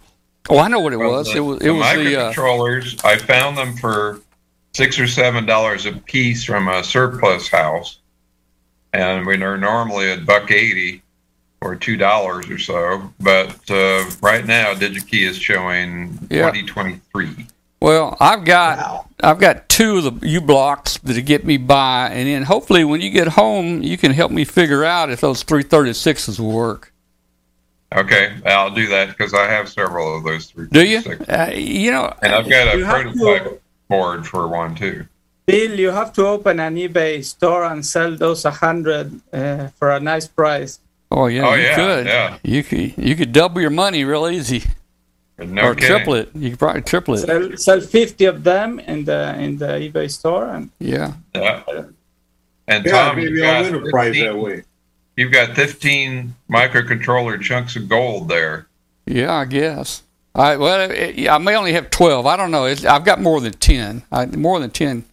oh, I know what it Well, was. the- it was it the was the uh. I found them for six or seven dollars a piece from a surplus house, and we are normally at buck eighty or two dollars or so. But uh, right now, DigiKey is showing Yeah. 2023. Well, I've got Wow. I've got two of the u-blox that get me by, and then hopefully when you get home, you can help me figure out if those 336s will work. Okay, I'll do that because I have several of those three. Do you? Uh, you know, And I've got a You have to- prototype board for one too. Bill, you have to open an eBay store and sell those a hundred uh, for a nice price. Oh yeah, Oh, you yeah, could. yeah. You could you could double your money real easy, No or kidding. triple it. You could probably triple it. Sell, sell fifty of them in the in the eBay store, and Yeah. Yeah. And Yeah, Tom, maybe you've I'll got win a prize 15 that way. You've got 15 microcontroller chunks of gold there. Yeah, I guess. I well, it, yeah, I may only have 12. I don't know. It's, I've got more than 10. I, more than 10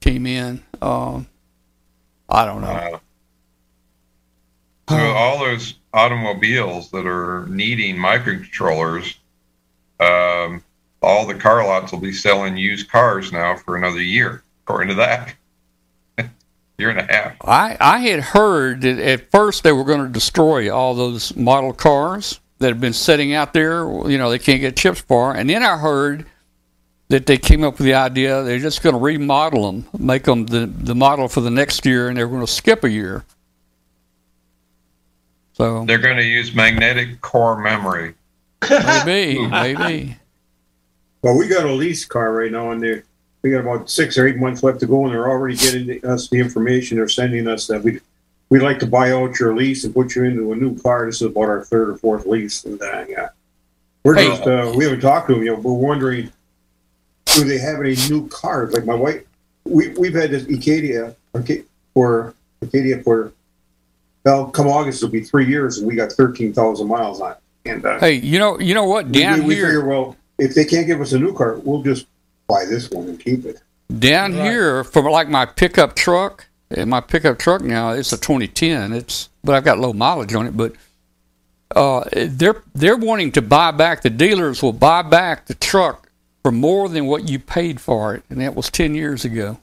came in. Um, I don't know. Uh, So all those automobiles that are needing microcontrollers, um, all the car lots will be selling used cars now for another year, according to that. year and a half. I, I had heard that at first they were going to destroy all those model cars that have been sitting out there. You know, they can't get chips for. And then I heard that they came up with the idea they're just going to remodel them, make them the, the model for the next year, and they're going to skip a year. So They're going to use magnetic core memory. maybe, maybe. Well, we got a lease car right now, and they we got about six or eight months left to go, and they're already getting us the information. They're sending us that we we'd like to buy out your lease and put you into a new car. This is about our third or fourth lease, and uh, yeah, we're Hey. just uh, we haven't talked to them yet. We're wondering do they have any new cars? Like my wife, we we've had this Acadia Aca- for Acadia for well, come August it'll be three years, and we got thirteen thousand miles on it. And uh, Hey, you know, you know what? we, Down we, we here, figure, well, if they can't give us a new car, we'll just buy this one and keep it. down here for like my pickup truck. And my pickup truck now it's a 2010. It's but I've got low mileage on it. But uh, they're they're wanting to buy back. The dealers will buy back the truck for more than what you paid for it, and that was 10 years ago.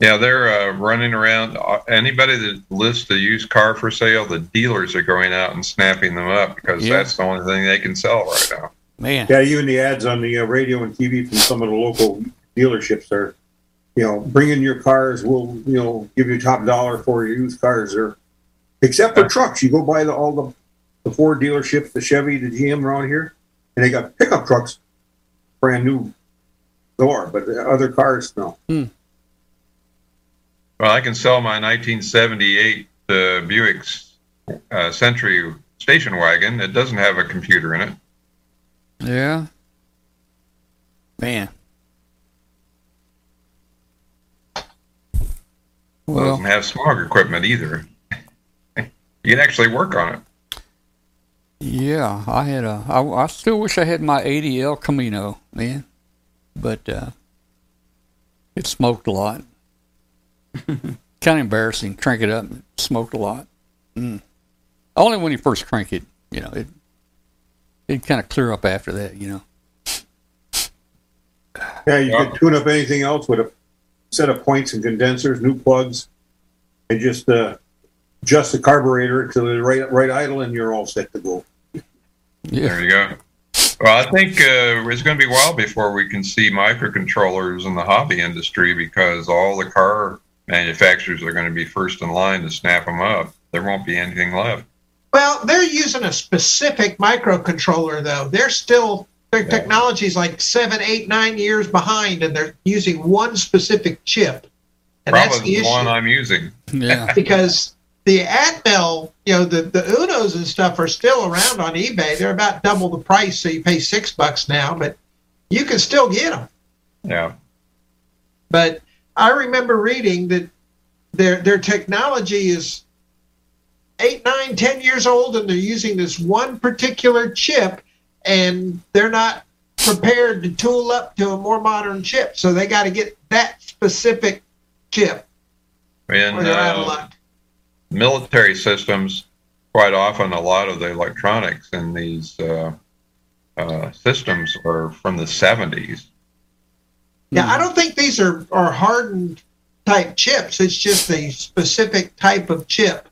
Yeah, they're uh, running around. uh, Anybody that lists a used car for sale, the dealers are going out and snapping them up because Yeah. that's the only thing they can sell right now. Man, Yeah, even the ads on the uh, radio and TV from some of the local dealerships are, you know, bring in your cars. We'll, you know, give you top dollar for your used cars. Or except for trucks, you go by the, all the the Ford dealerships, the Chevy, the GM around here, and they got pickup trucks, brand new door, but the other cars no. Well, I can sell my 1978 uh, Buick uh, Century station wagon. It doesn't have a computer in it. yeah, man. It Well, doesn't have smog equipment either. you can actually work on it. yeah, I had a. I, I still wish I had my 80 El Camino, man, but uh, it smoked a lot. kind of embarrassing. Crank it up, it smoked a lot. Mm. Only when you first crank it, you know, it it kind of clear up after that, you know. Yeah, you can tune up anything else with a set of points and condensers, new plugs, and just uh, adjust the carburetor to the right right idle, and you're all set to go. Yeah. There you go. Well, I think uh, it's going to be a while before we can see microcontrollers in the hobby industry because all the car manufacturers are going to be first in line to snap them up. There won't be anything left. Well, they're using a specific microcontroller, though. They're still their technology's like seven, eight, nine years behind, and they're using one specific chip, and that's Probably the the issue. one I'm using. Yeah. because the Atmel, you know, the the Unos and stuff are still around on eBay. They're about double the price, so you pay six bucks now, but you can still get them. Yeah. But I remember reading that their their technology is eight, nine, ten years old, and they're using this one particular chip, and they're not prepared to tool up to a more modern chip. So they got to get that specific chip, In or out of uh, luck. military systems, quite often a lot of the electronics in these uh, uh, systems are from the 70s. Yeah, I don't think these are, are hardened type chips. It's just a specific type of chip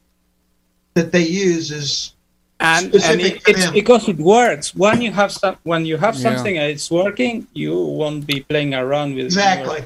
that they use is and, and it, for it's them. because it works. When you have some, when you have Yeah. something and it's working, you won't be playing around with it Exactly.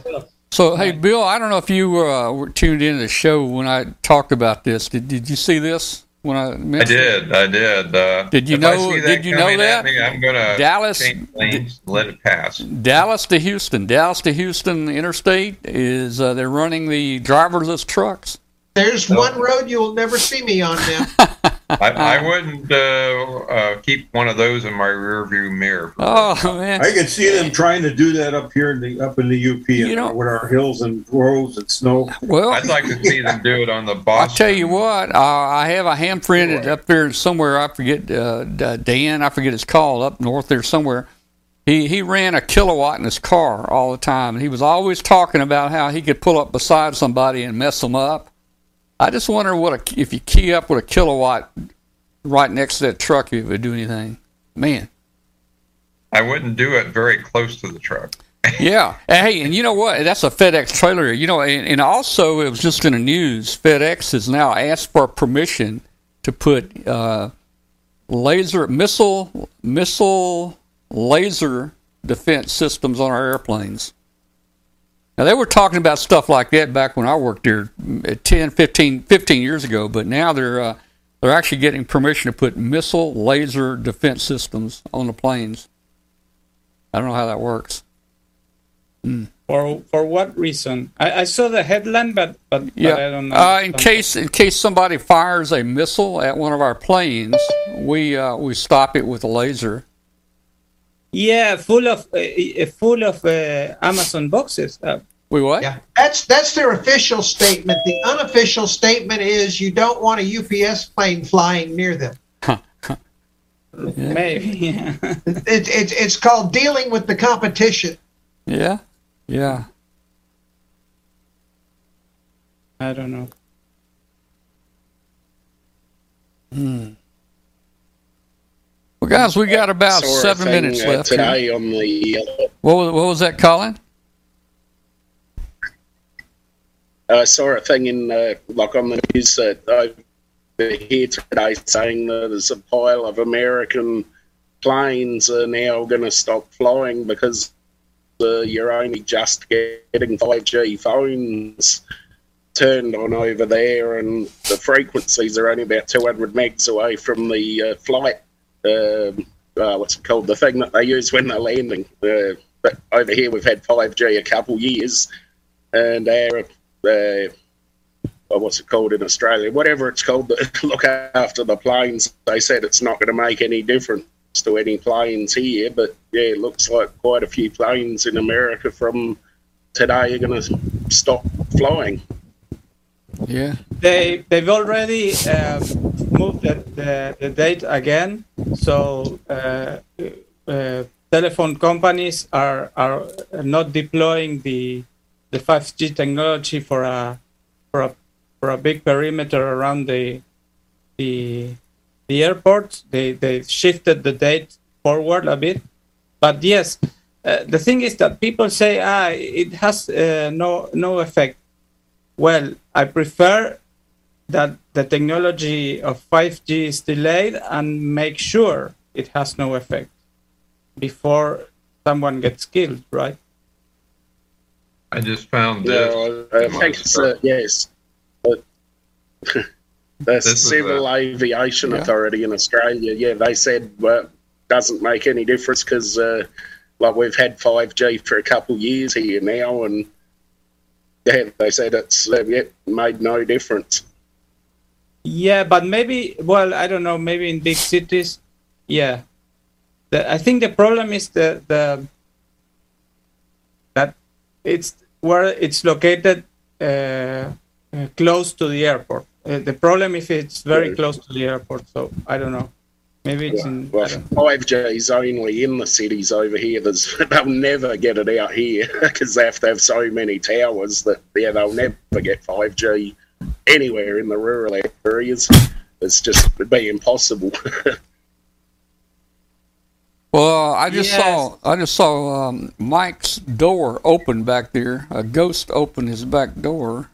So, hey, Bill, I don't know if you uh, were tuned into the show when I talked about this. Did, did you see this when I I mentioned it? did, I did. Uh, Did you know- did you know that? Me, I'm going to Dallas- lanes, let it pass. Dallas to Houston, Dallas to Houston Interstate is uh, they're running the driverless trucks. There's one road you will never see me on now. I, I wouldn't uh, uh, keep one of those in my rearview mirror. Oh man, I can see them trying to do that up here in the up in the UP, You and, know- with our hills and groves and snow. well, I'd like to see them do it on the box. I Boston. tell you what, uh, I have a ham friend up there somewhere. I forget uh, Dan. I forget his call up north there somewhere. He he ran a kilowatt in his car all the time, and he was always talking about how he could pull up beside somebody and mess them up. I just wonder what a, if you key up with a kilowatt right next to that truck, if it would do anything. Man, I wouldn't do it very close to the truck. yeah. And hey, and you know what? That's a FedEx trailer. You know, and, and also it was just in the news. FedEx has now asked for permission to put uh, laser missile missile laser defense systems on our airplanes. Now they were talking about stuff like that back when I worked there uh, 10, 15, 15 years ago, but now they're uh, they're actually getting permission to put missile laser defense systems on the planes. I don't know how that works. Mm. For for what reason? I, I saw the headline, but but, but Yeah. I don't know. Uh, in case in case somebody fires a missile at one of our planes, we uh, we stop it with a laser. Yeah, full of uh, uh, full of uh, Amazon boxes. Uh, we what? Yeah, that's that's their official statement. The unofficial statement is you don't want a UPS plane flying near them. Maybe. Yeah. It, it, it's called dealing with the competition. Yeah, yeah. I don't know. Hmm. Well, guys, we got about a seven thing, minutes uh, left. here. on the. Uh, What was, what was that, Colin? I saw a thing in uh, like on the news that over here today saying that there's a pile of American planes are now going to stop flying because uh, you're only just getting 5G phones turned on over there, and the frequencies are only about 200 megs away from the uh, flight. Um, uh, what's it called? The thing that they use when they're landing. Uh, but over here, we've had 5G a couple years, and our uh, well, what's it called in Australia? Whatever it's called, that look after the planes. They said it's not going to make any difference to any planes here, but yeah, it looks like quite a few planes in America from today are going to stop flying. Yeah. They they've already uh, moved the, the, the date again. So uh, uh, telephone companies are are not deploying the the 5G technology for a for a for a big perimeter around the the the airports. They they shifted the date forward a bit, but yes, uh, the thing is that people say ah it has uh, no no effect. Well, I prefer that the technology of 5G is delayed and make sure it has no effect before someone gets killed, right? I just found Yeah, this. I think it's, uh, yes. But the This Civil a- Aviation Yeah. Authority in Australia, yeah, they said well, doesn't make any difference because uh, like we've had 5G for a couple years here now, and yeah, they said it's uh, yeah, made no difference. Yeah, but maybe, well, I don't know, maybe in big cities, yeah. The, I think the problem is the, the that it's where it's located uh, uh, close to the airport. Uh, the problem if it's very close to the airport, so I don't know. Maybe it's in. Well, 5G is only in the cities over here. There's, they'll never get it out here because they have to have so many towers that yeah, they'll never get 5G anywhere in the rural areas. It's just it'd be impossible. Well, I just Yes. saw I just saw um, Mike's door open back there. A ghost opened his back door.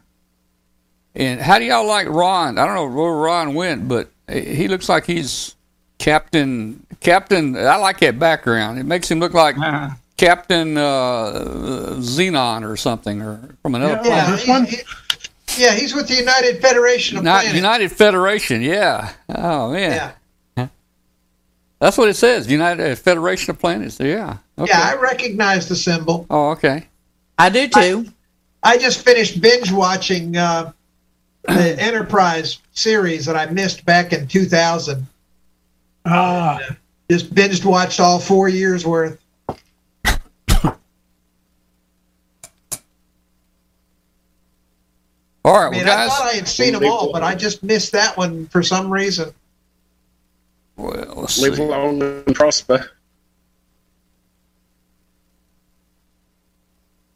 And how do y'all like Ron? I don't know where Ron went, but he looks like he's Captain Captain. I like that background. It makes him look like Captain uh, Xenon or something, or from another Yeah, planet. he- he- yeah, he's with the United Federation of Not Planets. United Federation, yeah. Oh man, Yeah. that's what it says. United Federation of Planets. Yeah. Okay. Yeah, I recognize the symbol. Oh, okay. I do too. I just finished binge watching uh, the Enterprise series that I missed back in 2000. Ah. Just binged watched all four years worth. All right, I mean, well, I thought I had seen them all, but I just missed that one for some reason. Well, let's Live see. long and prosper.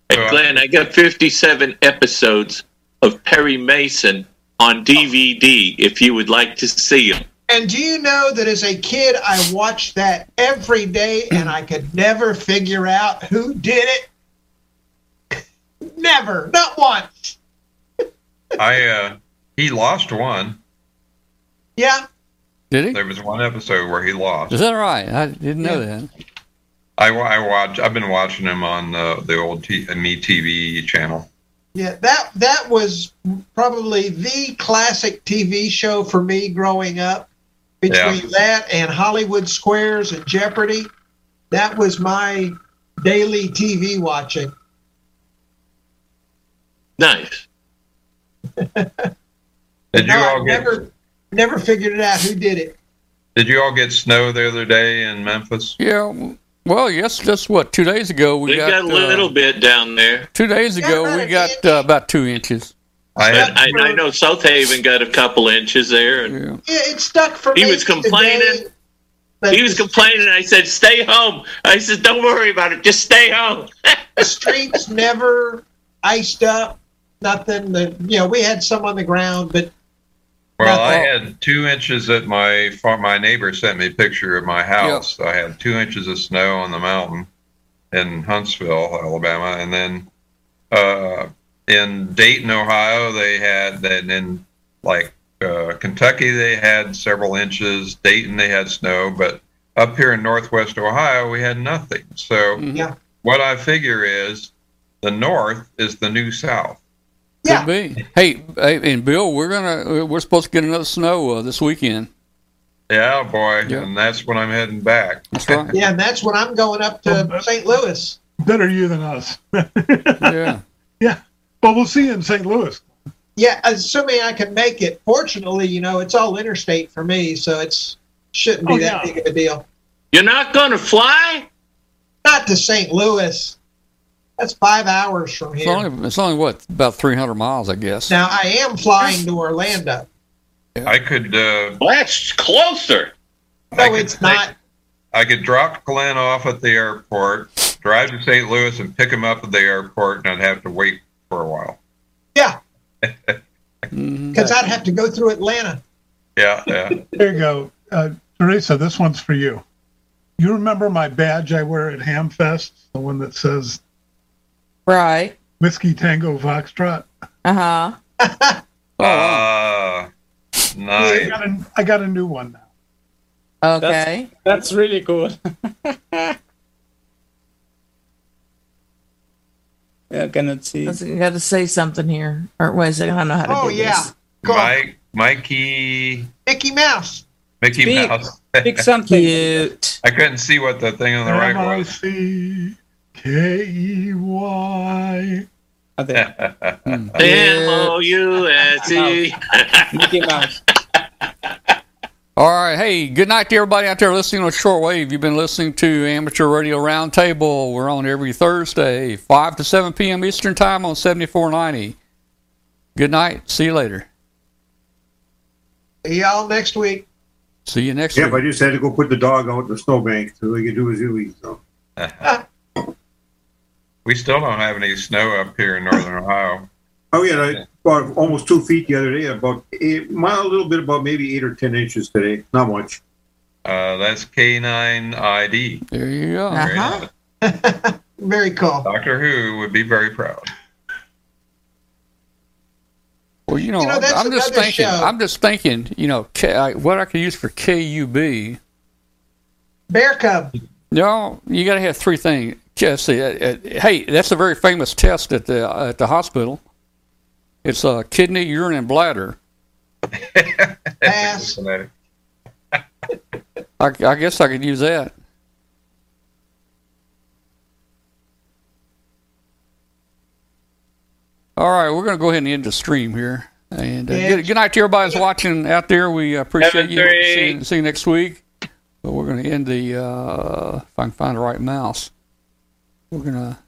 Hey, Glenn, I got 57 episodes of Perry Mason on DVD if you would like to see them. And do you know that as a kid, I watched that every day and I could never figure out who did it? never, not once. I uh, he lost one. Yeah. Did he? There was one episode where he lost. Is that right? I didn't know that. I, I watch. I've been watching him on the the old T, uh, Me TV channel. Yeah, that that was probably the classic TV show for me growing up. Between Yeah. that and Hollywood Squares and Jeopardy, that was my daily TV watching. Nice. Did you No, all get never never figured it out who did it. Did you all get snow the other day in Memphis? Yeah. Well, yes. Just what? Two days ago we We got, got, a little uh, bit down there. Two days ago we got uh, about two inches. I But I, I know South Haven got a couple inches there, and Yeah, it stuck for he was complaining. today, He was complaining. I said, "Stay home." I said, "Don't worry about it. Just stay home." the streets never iced up. Nothing. The you know we had some on the ground, but Well, I had two inches at my farm. My neighbor sent me a picture of my house. I had two inches of snow on the mountain in Huntsville, Alabama, and then uh, in Dayton, Ohio, they had. And in like uh, Kentucky, they had several inches. Dayton, they had snow, but up here in Northwest Ohio, we had nothing. So yeah, what I figure is the North is the new South. Could be. Hey, hey, and Bill, we're gonna we're supposed to get another snow uh, this weekend. Yeah, boy, and that's when I'm heading back. That's right. yeah, and that's when I'm going up to St. Louis. Better you than us. yeah. Yeah. Well, we'll see you in St. Louis. Yeah, assuming I can make it. Fortunately, you know it's all interstate for me, so it's shouldn't be Oh, that yeah. big of a deal. You're not going to fly? Not to St. Louis. That's five hours from It's here. only it's only what about three hundred miles, I guess. Now I am flying to Orlando. I could. Uh, that's closer. No, it's not. I could drop Glenn off at the airport, drive to St. Louis, and pick him up at the airport, and I'd have to wait for a while. Yeah, Mm-hmm. because I'd have to go through Atlanta. Yeah, yeah. There you go. Uh, Teresa, this one's for you. You remember my badge I wear at Hamfest? The one that says Right. Whiskey Tango Foxtrot? Uh huh. Oh, Uh, I nice. got a, I got a new one now. Okay. That's really cool. yeah, I cannot see. Let's- You got to say something here. Or wait a second. I don't know how to Oh do yeah, this. Go on. Mike, Mikey, Mickey Mouse. Mickey Speak. Mouse. Pick something. Cute. I couldn't see what the thing on the right was. C K E Y. Ah, there. M O U S E. Mickey Mouse. All right. Hey, good night to everybody out there listening on shortwave. You've been listening to Amateur Radio Roundtable. We're on every Thursday, 5 to 7 p.m. Eastern Time on 7490. Good night. See you later. See y'all next week. See you next week. Yep, I just had to go put the dog out in the snowbank so we could do his Zooey. So. we still don't have any snow up here in northern Ohio. Oh yeah, I, about almost two feet the other day. About eight, a little bit about maybe eight or ten inches today. Not much. Uh, that's K9ID. There you go. Uh-huh. have. Very cool. Doctor Who would be very proud. Well, you know, You know, I'm just thinking. show. I'm just thinking. You know, K, I, what I could use for KUB. Bear Cub. No, you got to have three things. Let's see, uh, uh, hey, that's a very famous test at the uh, at the hospital. It's uh, kidney, urine, and bladder. Pass. I, I guess I could use that. All right, we're going to go ahead and end the stream here. And uh, good, good night to everybody who's watching out there. We appreciate you. See, you. see you next week. But we're going to end the, uh, if I can find the right mouse, we're going to